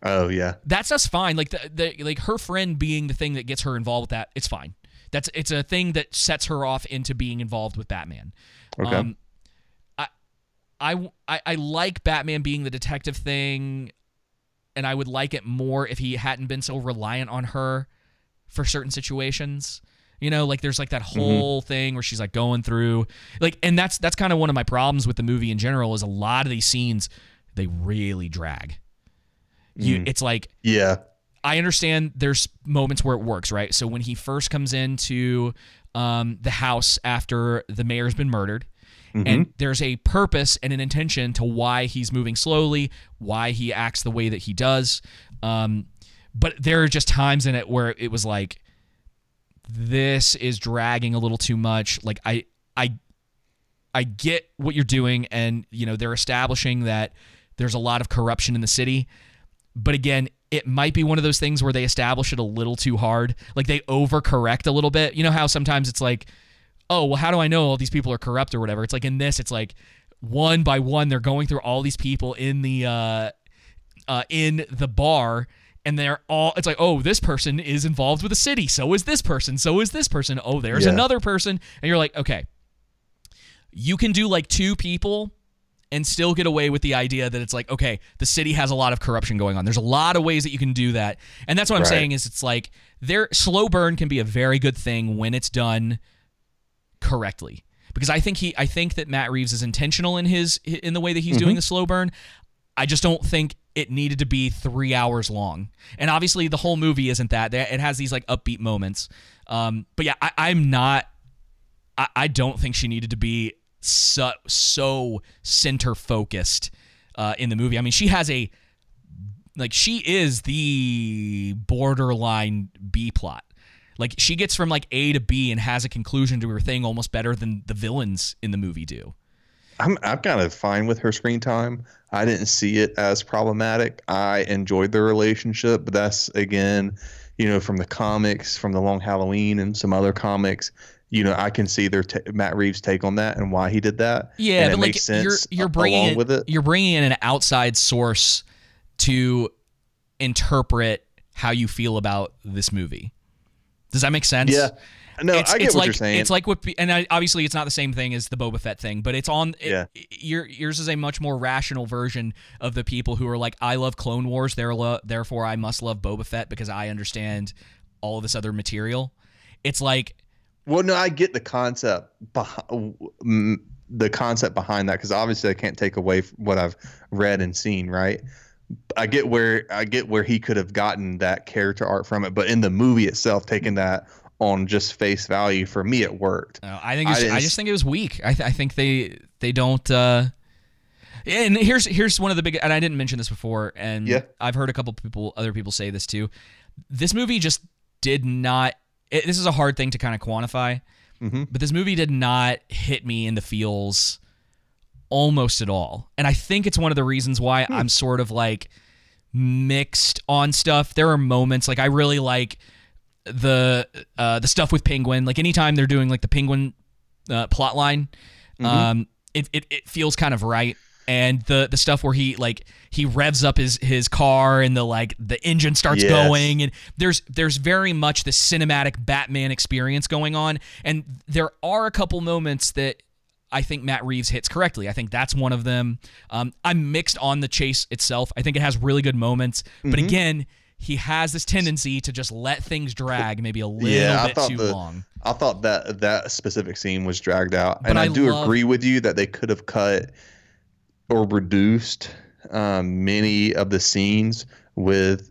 Oh yeah. That's just fine. Like the, the like her friend being the thing that gets her involved with that. It's fine. That's it's a thing that sets her off into being involved with Batman. Okay. Um, I, I, I, I like Batman being the detective thing, and I would like it more if he hadn't been so reliant on her for certain situations. You know, like there's like that whole thing where she's like going through like and that's that's kind of one of my problems with the movie in general is a lot of these scenes they really drag. You it's like yeah. I understand there's moments where it works, right? So when he first comes into um, the house after the mayor's been murdered, and there's a purpose and an intention to why he's moving slowly, why he acts the way that he does. Um, but there are just times in it where it was like, this is dragging a little too much. Like I, I, I get what you're doing, and you know they're establishing that there's a lot of corruption in the city. But again it might be one of those things where they establish it a little too hard. Like they overcorrect a little bit. You know how sometimes it's like oh well how do i know all these people are corrupt or whatever? It's like in this it's like one by one they're going through all these people in the uh uh in the bar and they're all it's like oh this person is involved with the city. So is this person. So is this person. Oh there's Yeah. another person. And you're like okay you can do like two people and still get away with the idea that it's like okay the city has a lot of corruption going on. There's a lot of ways that you can do that. And that's what i'm Right. saying is it's like their slow burn can be a very good thing when it's done correctly. Because i think he i think that matt reeves is intentional in his in the way that he's mm-hmm. doing the slow burn. I just don't think it needed to be three hours long and obviously the whole movie isn't that it has these like upbeat moments um but yeah I, i'm not I, I don't think she needed to be so so center focused uh, in the movie. I mean, she has a like she is the borderline B plot. Like she gets from like A to B and has a conclusion to her thing almost better than the villains in the movie do. I'm I'm kind of fine with her screen time. I didn't see it as problematic. I enjoyed the relationship, but that's again, you know, from the comics, from the Long Halloween, and some other comics. You know, I can see their ta Matt Reeves' take on that and why he did that. Yeah, and but it like makes sense you're you're bringing with it. you're bringing in an outside source to interpret how you feel about this movie. Does that make sense? Yeah. No, it's, I get it's what like you're saying. it's like what, and I, obviously it's not the same thing as the Boba Fett thing, but it's on. It, Yeah. your yours is a much more rational version of the people who are like, I love Clone Wars, there therefore I must love Boba Fett because I understand all of this other material. It's like Well, no, I get the concept behind the concept behind that because obviously I can't take away from what I've read and seen. Right, I get where I get where he could have gotten that character arc from it, but in the movie itself, taking that on just face value for me, it worked. I think it's, I I, just think it was weak. I, th- I think they they don't. Uh, and here's here's one of the big. And I didn't mention this before, and Yeah. I've heard a couple people, other people say this too. This movie just did not. It, this is a hard thing to kind of quantify, Mm-hmm. but this movie did not hit me in the feels almost at all. And I think it's one of the reasons why Hmm. I'm sort of like mixed on stuff. There are moments like I really like the uh, the stuff with Penguin. Like anytime they're doing like the Penguin uh, plot line, um, it, it it feels kind of right. And the the stuff where he like he revs up his his car and the like the engine starts Yes. going and there's there's very much the cinematic Batman experience going on. And there are a couple moments that I think Matt Reeves hits correctly. I think that's one of them. Um, I'm mixed on the chase itself. I think it has really good moments, but Mm-hmm. again, he has this tendency to just let things drag maybe a little yeah, bit too the long. I thought that that specific scene was dragged out, But and I, I do love- agree with you that they could have cut or reduced um, many of the scenes with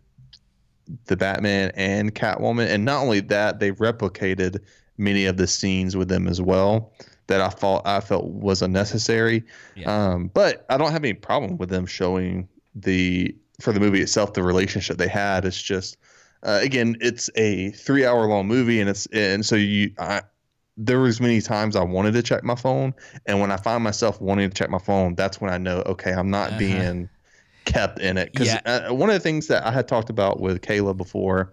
the Batman and Catwoman, and not only that, they replicated many of the scenes with them as well that I felt I felt was unnecessary. Yeah. Um, but I don't have any problem with them showing the for the movie itself the relationship they had. It's just uh, again, it's a three hour long movie, and it's and so you I. There was many times I wanted to check my phone, and when I find myself wanting to check my phone, that's when I know, okay, I'm not Uh-huh. being kept in it. Because Yeah. uh, one of the things that I had talked about with Kayla before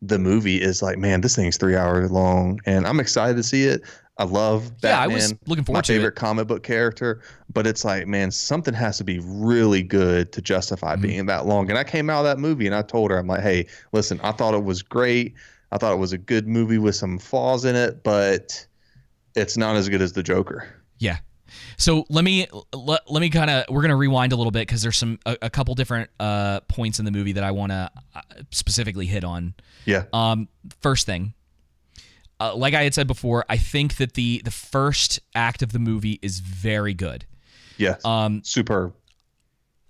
the movie is like, man, this thing's three hours long, and I'm excited to see it. I love Batman. Yeah, I was looking forward my to favorite it. comic book character, but it's like, man, something has to be really good to Mm-hmm. justify being that long. And I came out of that movie and I told her, I'm like, hey, listen, I thought it was great. I thought it was a good movie with some flaws in it, but it's not as good as the Joker. Yeah. So let me let, let me kind of we're gonna rewind a little bit because there's some a, a couple different uh, points in the movie that I want to uh, specifically hit on. Yeah. Um, first thing, uh, like I had said before, I think that the the first act of the movie is very good. Yes. Um, Superb.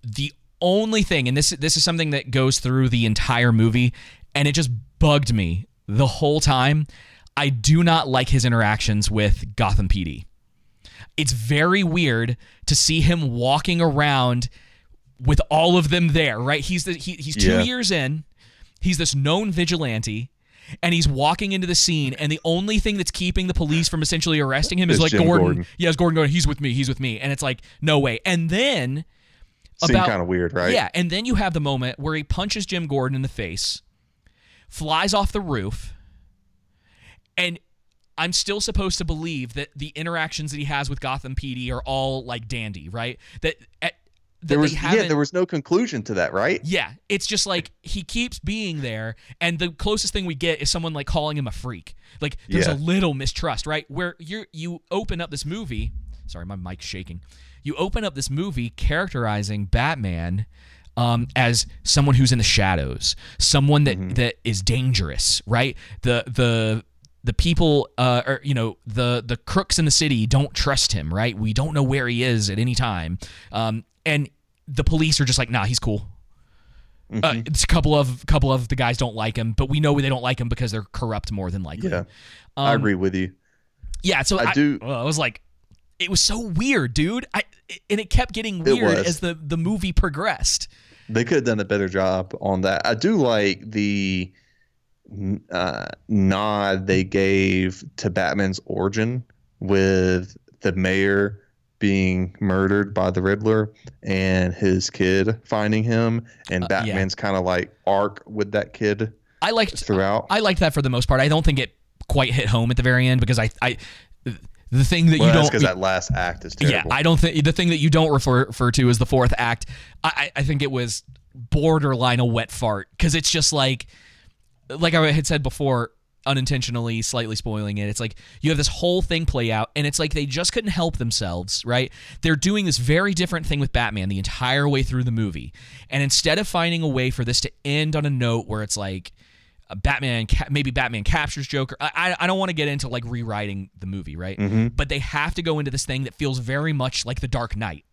the only thing, and this this is something that goes through the entire movie, and it just bugged me the whole time. I do not like his interactions with Gotham PD. It's very weird to see him walking around with all of them there, right? He's the he, he's two Yeah. years in. He's this known vigilante. And he's walking into the scene, and the only thing that's keeping the police from essentially arresting him is It's like Gordon. Gordon. Yes, Gordon Gordon. He's with me. He's with me. And it's like, no way. And then Seemed about- kind of weird, right? yeah, and then you have the moment where he punches Jim Gordon in the face, flies off the roof, and I'm still supposed to believe that the interactions that he has with Gotham PD are all like dandy, right? That, eh, that There was yeah, there was no conclusion to that, right? yeah, it's just like he keeps being there, and the closest thing we get is someone like calling him a freak. Like there's Yeah. a little mistrust, right? Where you you open up this movie. Sorry, my mic's shaking. You open up this movie characterizing Batman um, as someone who's in the shadows, someone that, that is dangerous, right? The the the people, uh, or you know, the the crooks in the city don't trust him, right? We don't know where he is at any time, um, and the police are just like, nah, he's cool. Uh, it's a couple of couple of the guys don't like him, but we know they don't like him because they're corrupt more than likely. Yeah. I Um, agree with you. Yeah, so I I, do- well, I was like, it was so weird, dude. I and it kept getting weird as the the movie progressed. They could have done a better job on that. I do like the uh, nod they gave to Batman's origin with the mayor being murdered by the Riddler and his kid finding him, and Uh, yeah. Batman's kind of like arc with that kid I liked throughout. I liked that for the most part. I don't think it quite hit home at the very end because I I the thing that well, you don't because that last act is terrible. Yeah, I don't think the thing that you don't refer refer to as the fourth act. I I I think it was borderline a wet fart because it's just like like I had said before unintentionally slightly spoiling it it's like you have this whole thing play out and it's like they just couldn't help themselves right they're doing this very different thing with batman the entire way through the movie and instead of finding a way for this to end on a note where it's like uh, Batman, maybe Batman captures Joker. I, I, I don't want to get into like rewriting the movie, right? But they have to go into this thing that feels very much like The Dark Knight.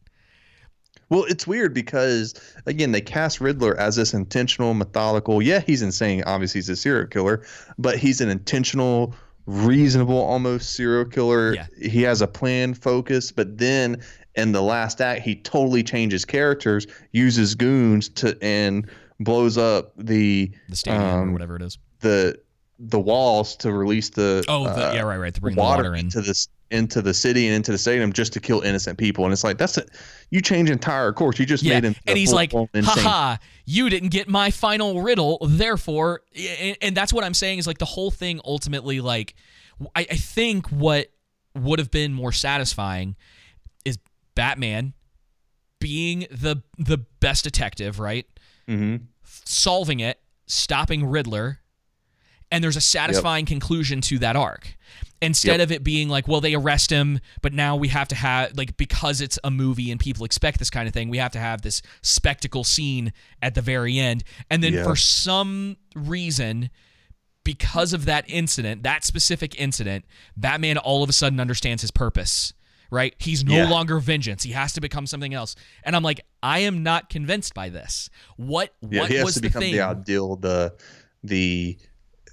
Well, it's weird because again, they cast Riddler as this intentional, methodical. Yeah, he's insane. Obviously, he's a serial killer, but he's an intentional, reasonable, almost serial killer. Yeah. He has a plan, focus, but then in the last act, he totally changes characters, uses goons to and blows up the The stadium or um, whatever it is. the the walls to release the Oh, the, uh, yeah, right, right. To bring the water, water in. into this into the city and into the stadium just to kill innocent people. And it's like that's a you change entire course. You just Yeah, made him and he's like, haha, you didn't get my final riddle, therefore, and, and that's what I'm saying is like the whole thing ultimately, like, I, I think what would have been more satisfying is Batman being the the best detective, right? Mhm. Solving it, stopping Riddler, and there's a satisfying conclusion to that arc. Instead Yep. of it being like, well, they arrest him, but now we have to have like because it's a movie and people expect this kind of thing, we have to have this spectacle scene at the very end. And then Yeah. for some reason, because of that incident, that specific incident, Batman all of a sudden understands his purpose. Right? He's no Yeah. longer vengeance. He has to become something else. And I'm like, I am not convinced by this. What Yeah, what he has was to the become thing? the ideal, the the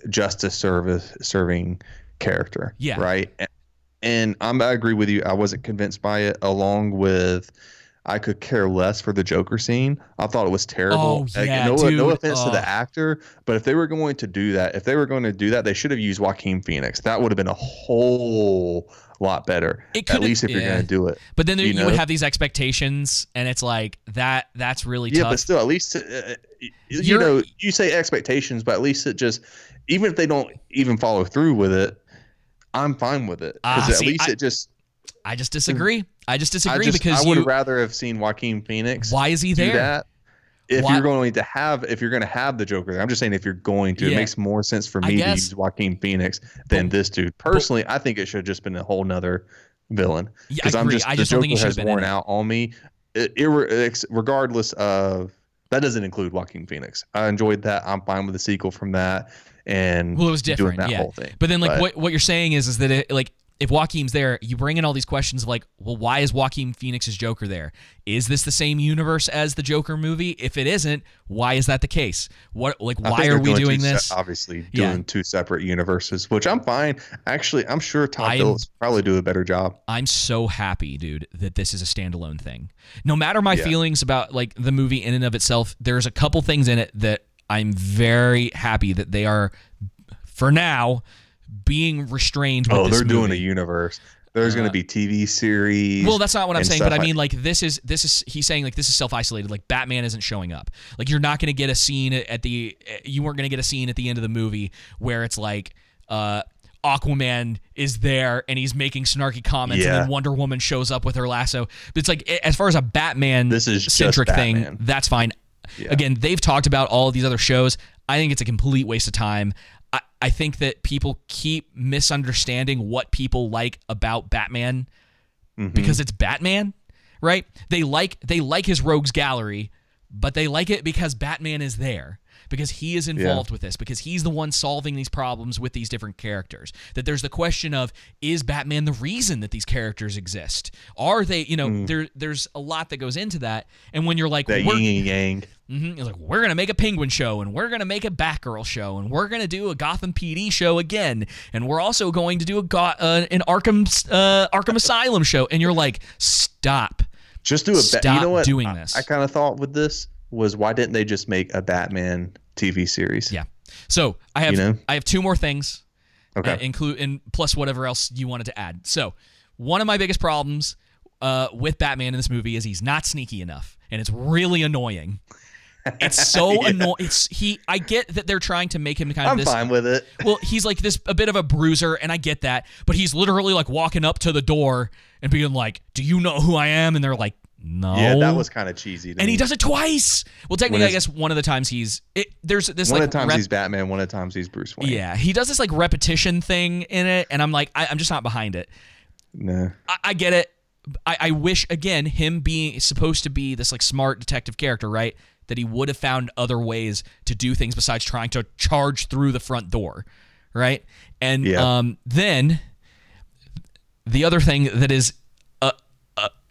justice service serving character. Yeah. Right. And, I'm, I agree with you. I wasn't convinced by it. Along with, I could care less for the Joker scene. I thought it was terrible. Oh, yeah, no, no offense to the actor, but if they were going to do that, if they were going to do that, they should have used Joaquin Phoenix. That would have been a whole lot better. It At least if you're going to do it. But then there, you you, would have these expectations, and it's like that. That's really Yeah, tough. but still, at least uh, uh, you know you say expectations, but at least it just even if they don't even follow through with it, I'm fine with it Ah, because at see, least I- it just. I just disagree. I just I disagree just because I would you. rather have seen Joaquin Phoenix. Why is he there? that? If Why- you're going to have, if you're going to have the Joker, there, I'm just saying if you're going to, Yeah. it makes more sense for me to use Joaquin Phoenix than But- this dude. Personally, I think it should have just been a whole nother villain Yeah, I because I'm just I the just don't Joker think he should has been worn out on me. It, ex- regardless of that doesn't include Joaquin Phoenix. I enjoyed that. I'm fine with the sequel from that and Well, it was different, that yeah. whole thing. But then, like, what what you're saying is, is that it, like, if Joaquin's there, you bring in all these questions of like, well, why is Joaquin Phoenix's Joker there? Is this the same universe as the Joker movie? If it isn't, why is that the case? What like why are we doing two se- this? obviously, Yeah. doing two separate universes, which I'm fine. Actually, I'm sure Todd I'm- Phillips will probably do a better job. I'm so happy, dude, that this is a standalone thing. No matter my Yeah. feelings about like the movie in and of itself, there's a couple things in it that I'm very happy that they are, for now, being restrained. With Oh, they're doing a universe. There's going Uh, to be TV series. Well, that's not what I'm saying, but I mean, like this is this is he's saying like this is self isolated. Like Batman isn't showing up. Like you're not going to get a scene at the you weren't going to get a scene at the end of the movie where it's like uh Aquaman is there and he's making snarky comments, and then Wonder Woman shows up with her lasso. But it's like as far as a Batman This is centric thing, that's fine. Again, they've talked about all of these other shows. I think it's a complete waste of time. I, I think that people keep misunderstanding what people like about Batman Mm-hmm. because it's Batman, right? They like they like his rogues gallery, but they like it because Batman is there. Because he is involved with this, because he's the one solving these problems with these different characters. That there's the question of is Batman the reason that these characters exist? Are they, you know, there there's a lot that goes into that. And when you're like, Mm. that yin and yang. Mhm. It's like we're gonna make a Penguin show, and we're gonna make a Batgirl show, and we're gonna do a Gotham PD show again, and we're also going to do a Go- uh, an Arkham uh, Arkham Asylum show, and you're like, stop. Just do a. Ba- Stop you know what? doing I- this. I, kind of thought with this was why didn't they just make a Batman TV series? Yeah. So I have You know? I have two more things, Okay. uh, include and plus whatever else you wanted to add. So one of my biggest problems uh, with Batman in this movie is he's not sneaky enough, and it's really annoying. It's so annoying. It's he. I get that they're trying to make him kind of I'm this. fine with it. well, he's like this a bit of a bruiser, and I get that, but he's literally like walking up to the door and being like, "Do you know who I am?" And they're like, no. Yeah, that was kind of cheesy. And me. he does it twice. Well, technically, I guess one of the times he's it, there's this One like of the times rep- he's Batman, one of the times he's Bruce Wayne. yeah he does this like repetition thing in it, and I'm like I, I'm just not behind it. No. I, I get it. I, I wish again him being supposed to be this like smart detective character, right? That he would have found other ways to do things besides trying to charge through the front door, right? And Yeah. um, then the other thing that is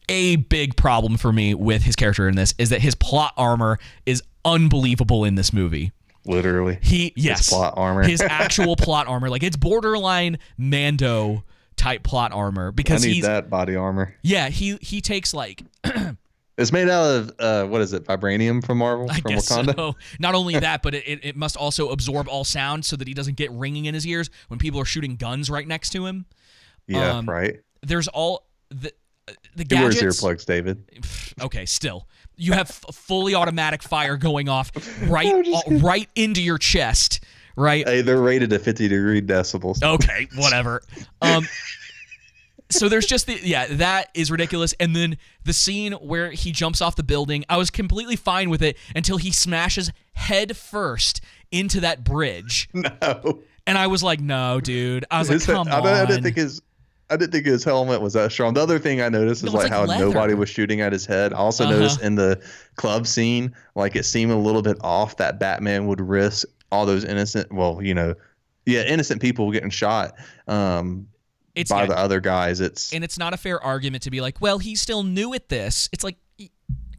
a big problem for me with his character in this is that his plot armor is unbelievable in this movie. Literally. He yes, plot armor. his actual plot armor, like it's borderline Mando type plot armor I because need he's that body armor. yeah he he takes like It's made out of uh, what is it? Vibranium from Marvel I from guess Wakanda. so. Not only that, but it, it, it must also absorb all sound so that he doesn't get ringing in his ears when people are shooting guns right next to him. Yeah, Um, right. There's all the the He wears earplugs, David. Okay, still you have fully automatic fire going off right right into your chest, right? Hey, they're rated at 50 degree decibels. Okay, whatever. Um, so there's just the yeah that is ridiculous, and then the scene where he jumps off the building. I was completely fine with it until he smashes head first into that bridge, No. and I was like, no, dude. I was like, come I, on. I didn't think his I didn't think his helmet was that strong. The other thing I noticed is like, like how leather. nobody was shooting at his head. I also Uh-huh. noticed in the club scene, like it seemed a little bit off that Batman would risk all those innocent, well, you know, yeah, innocent people getting shot um, it's by the other guys. It's and it's not a fair argument to be like, well, he's still new at this. It's like,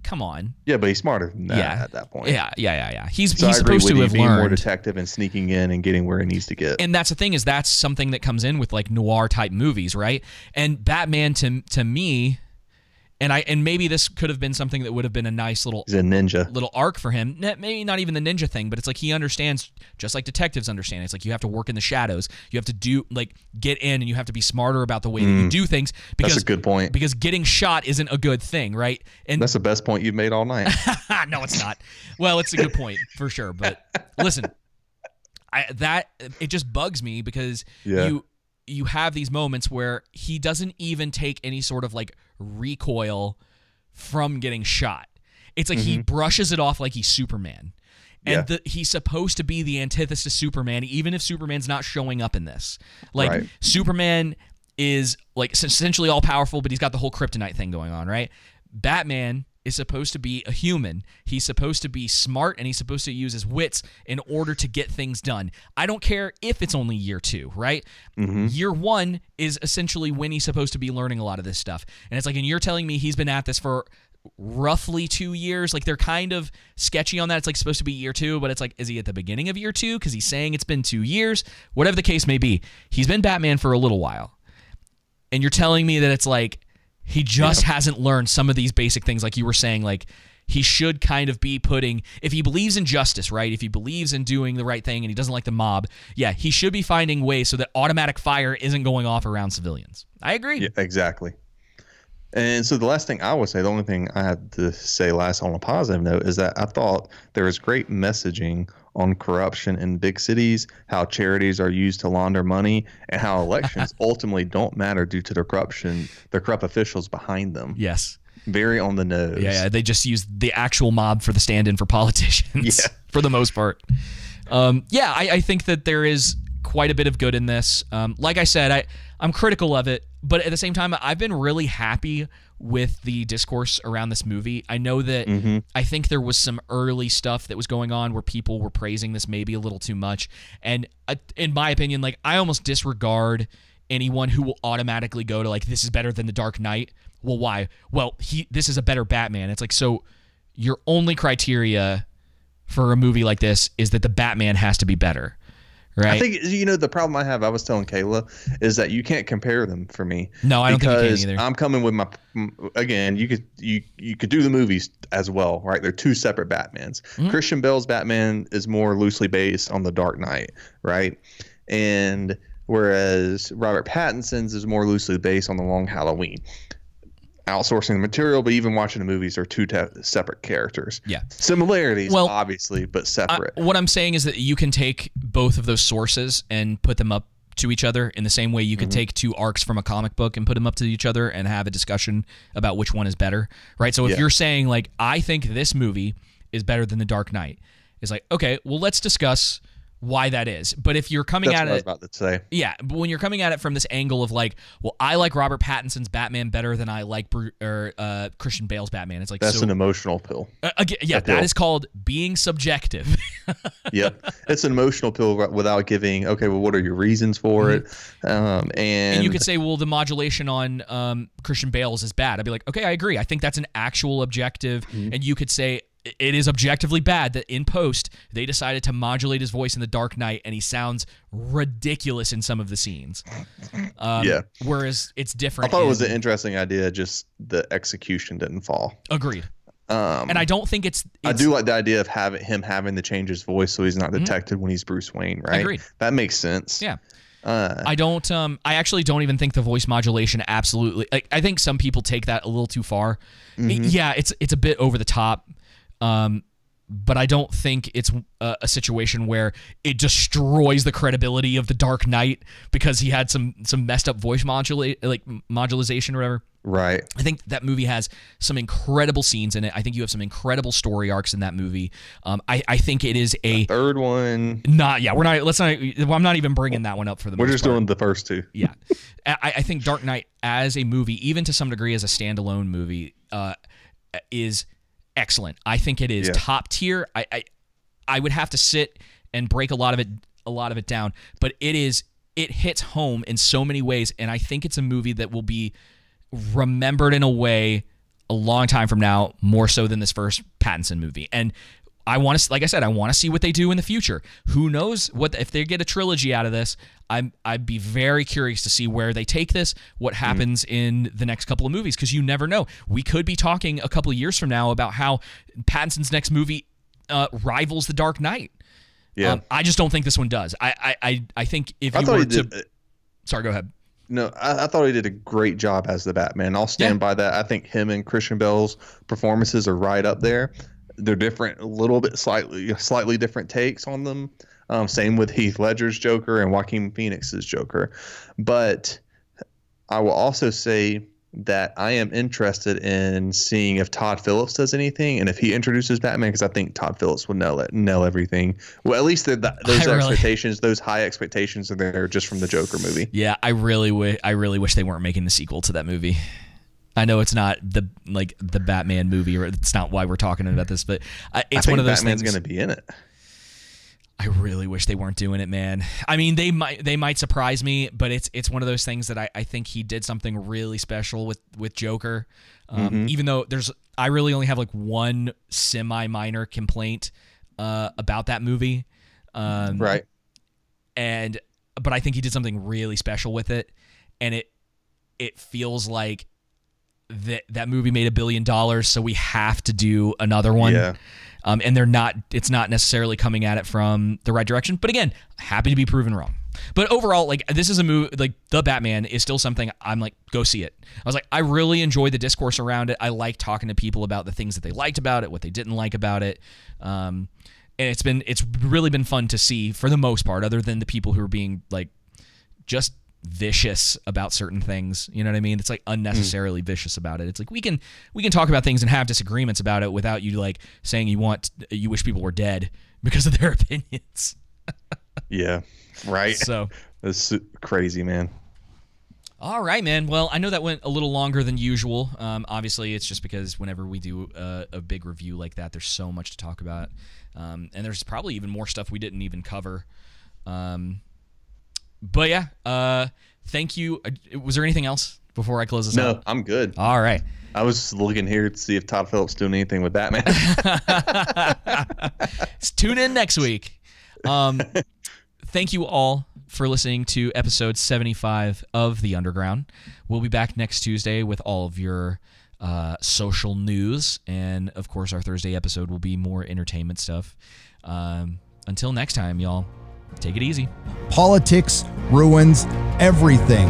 come on. yeah, but he's smarter than that Yeah. at that point. Yeah, yeah, yeah, yeah. He's So he's supposed to have being more detective and sneaking in and getting where he needs to get. and that's the thing is that's something that comes in with like noir type movies, right? And Batman to to me, and I and maybe this could have been something that would have been a nice little he's a ninja. little arc for him. Maybe not even the ninja thing, but it's like he understands, just like detectives understand. It's like you have to work in the shadows. You have to do like get in, and you have to be smarter about the way that you do things. Because Mm. That's a good point. because getting shot isn't a good thing, right? And That's the best point you've made all night. no, it's not. Well, it's a good point for sure. But listen, I, that it just bugs me because Yeah. you you have these moments where he doesn't even take any sort of like recoil from getting shot. It's like he brushes it off like he's Superman. And Mm-hmm. Yeah. the, he's supposed to be the antithesis to Superman, even if Superman's not showing up in this. Like Right. Superman is like essentially all powerful, but he's got the whole kryptonite thing going on, right? Batman is supposed to be a human. He's supposed to be smart and he's supposed to use his wits in order to get things done. I don't care if it's only year two, right? Mm-hmm. Year one is essentially when he's supposed to be learning a lot of this stuff. And it's like, and you're telling me he's been at this for roughly two years. Like they're kind of sketchy on that. It's like supposed to be year two, but it's like, is he at the beginning of year two? Because he's saying it's been two years. Whatever the case may be, he's been Batman for a little while and you're telling me that it's like he just hasn't learned some of these basic things like you were saying like he should kind of be putting if he believes in justice right if he believes in doing the right thing and he doesn't like the mob yeah he should be finding ways so that automatic fire isn't going off around civilians. I agree. Yeah, exactly. And so the last thing I would say, the only thing I had to say last on a positive note is that I thought there was great messaging on corruption in big cities, how charities are used to launder money, and how elections ultimately don't matter due to the corruption, the corrupt officials behind them. yes Very on the nose. yeah, yeah they just use the actual mob for the stand-in for politicians Yeah. for the most part um, yeah I, I think that there is quite a bit of good in this. Um, like i said I, i'm critical of it but at the same time i've been really happy with the discourse around this movie. I know that i think there was some early stuff that was going on where people were praising this maybe a little too much. And uh, in my opinion like i almost disregard anyone who will automatically go to like this is better than the dark knight. Well why? Well he this is a better batman. It's like so your only criteria for a movie like this is that the batman has to be better right I think you know the problem I have. I was telling Kayla is that you can't compare them for me. No, I don't think you can because either. I'm coming with my again. You could you you could do the movies as well, right? They're two separate Batmans. Mm-hmm. Christian Bale's Batman is more loosely based on the Dark Knight, right? And whereas Robert Pattinson's is more loosely based on the Long Halloween. Outsourcing the material, but even watching the movies are two te- separate characters. Yeah. similarities, Well, obviously, but I- separate. what i'm saying is that you can take both of those sources and put them up to each other in the same way you could mm-hmm. take two arcs from a comic book and put them up to each other and have a discussion about which one is better, right? So if Yeah. you're saying like I think this movie is better than The Dark Knight, it's like okay, well let's discuss why that is. But if you're coming That's at what I was it about to say. yeah, but when you're coming at it from this angle of like, well, I like Robert Pattinson's Batman better than I like Bru- or uh, Christian Bale's Batman. It's like That's so, an emotional pill. uh, again, yeah, that is called being subjective. Yep, it's an emotional pill without giving. Okay, well, what are your reasons for it? Um, and, Mm-hmm. and you could say, well, the modulation on um, Christian Bale's is bad. I'd be like, okay, I agree. I think that's an actual objective. Mm-hmm. And you could say "I- it is objectively bad that in post they decided to modulate his voice in the Dark Knight, and he sounds ridiculous in some of the scenes. Um, Yeah. Whereas it's different. I thought it was an interesting idea. Just the execution didn't fall. agreed. Um, And I don't think it's. I do like the idea of having him having to change his voice so he's not detected when he's Bruce Wayne. Right? Agreed. That makes sense. Yeah. Uh, I don't. Um, I actually don't even think the voice modulation absolutely. Like, I think some people take that a little too far. Mm-hmm. Yeah, it's it's a bit over the top. Um, but I don't think it's a, a situation where it destroys the credibility of the Dark Knight because he had some some messed up voice modulate like modulation or whatever. right. I think that movie has some incredible scenes in it. I think you have some incredible story arcs in that movie. Um, I, I think it is a Third one. not yeah. We're not. Let's not. I'm not even bringing that one up for the. We're just part doing the first two. yeah I, I think dark knight as a movie even to some degree as a standalone movie uh, is excellent. I think it is Yeah. top tier. I, I i would have to sit and break a lot of it a lot of it down but it is it hits home in so many ways and i think it's a movie that will be remembered in a way a long time from now more so than this first pattinson movie. And I want to, like I said, I want to see what they do in the future. Who knows what if they get a trilogy out of this? I'm I'd be very curious to see where they take this, what happens in the next couple of movies, because you never know. We could be talking a couple of years from now about how Pattinson's next movie uh, rivals The Dark Knight. Yeah. Um, I just don't think this one does. I I I, I think if I you were to, did. sorry, go ahead. No, I, I thought he did a great job as the Batman. I'll stand Yeah. by that. I think him and Christian Bale's performances are right up there. They're different, a little bit slightly, slightly different takes on them. Um, same with Heath Ledger's Joker and Joaquin Phoenix's Joker. But I will also say that I am interested in seeing if Todd Phillips does anything and if he introduces Batman because I think Todd Phillips will nail it, nail everything. Well, at least the, the, those I really- expectations, those high expectations are there just from the Joker movie. Yeah, I really wish I really wish they weren't making the sequel to that movie. I know it's not the like the Batman movie, or it's not why we're talking about this, but uh, I it's think one of those Batman's things. going to be in it. I really wish they weren't doing it, man. I mean, they might they might surprise me, but it's it's one of those things that I, I think he did something really special with with Joker. Um, Mm-hmm. Even though there's I really only have like one semi minor complaint uh, about that movie, um, Right. and but I think he did something really special with it, and it it feels like that that movie made a billion dollars, so we have to do another one. Yeah. Um, and they're not. It's not necessarily coming at it from the right direction. But again, happy to be proven wrong. But overall, like this is a movie. Like the Batman is still something I'm like go see it. I was like I really enjoy the discourse around it. I like talking to people about the things that they liked about it, what they didn't like about it. Um, and it's been it's really been fun to see for the most part, other than the people who are being like just vicious about certain things. You know what I mean? It's like unnecessarily vicious about it. It's like we can we can talk about things and have disagreements about it without you like saying you want you wish people were dead because of their opinions. Yeah. Right. So, That's su- crazy, man. all right, man. Well, I know that went a little longer than usual. Um, obviously, it's just because whenever we do a, a big review like that, there's so much to talk about, um, and there's probably even more stuff we didn't even cover. Um, but yeah, uh, thank you. Uh, Was there anything else before I close this No, out? I'm good. All right. I was looking here to see if Todd Phillips doing anything with Batman. Tune in next week. Um, thank you all for listening to episode 75 of The Underground. We'll be back next Tuesday with all of your uh, social news. And of course, our Thursday episode will be more entertainment stuff. Um, until next time, y'all, take it easy. Politics ruins everything.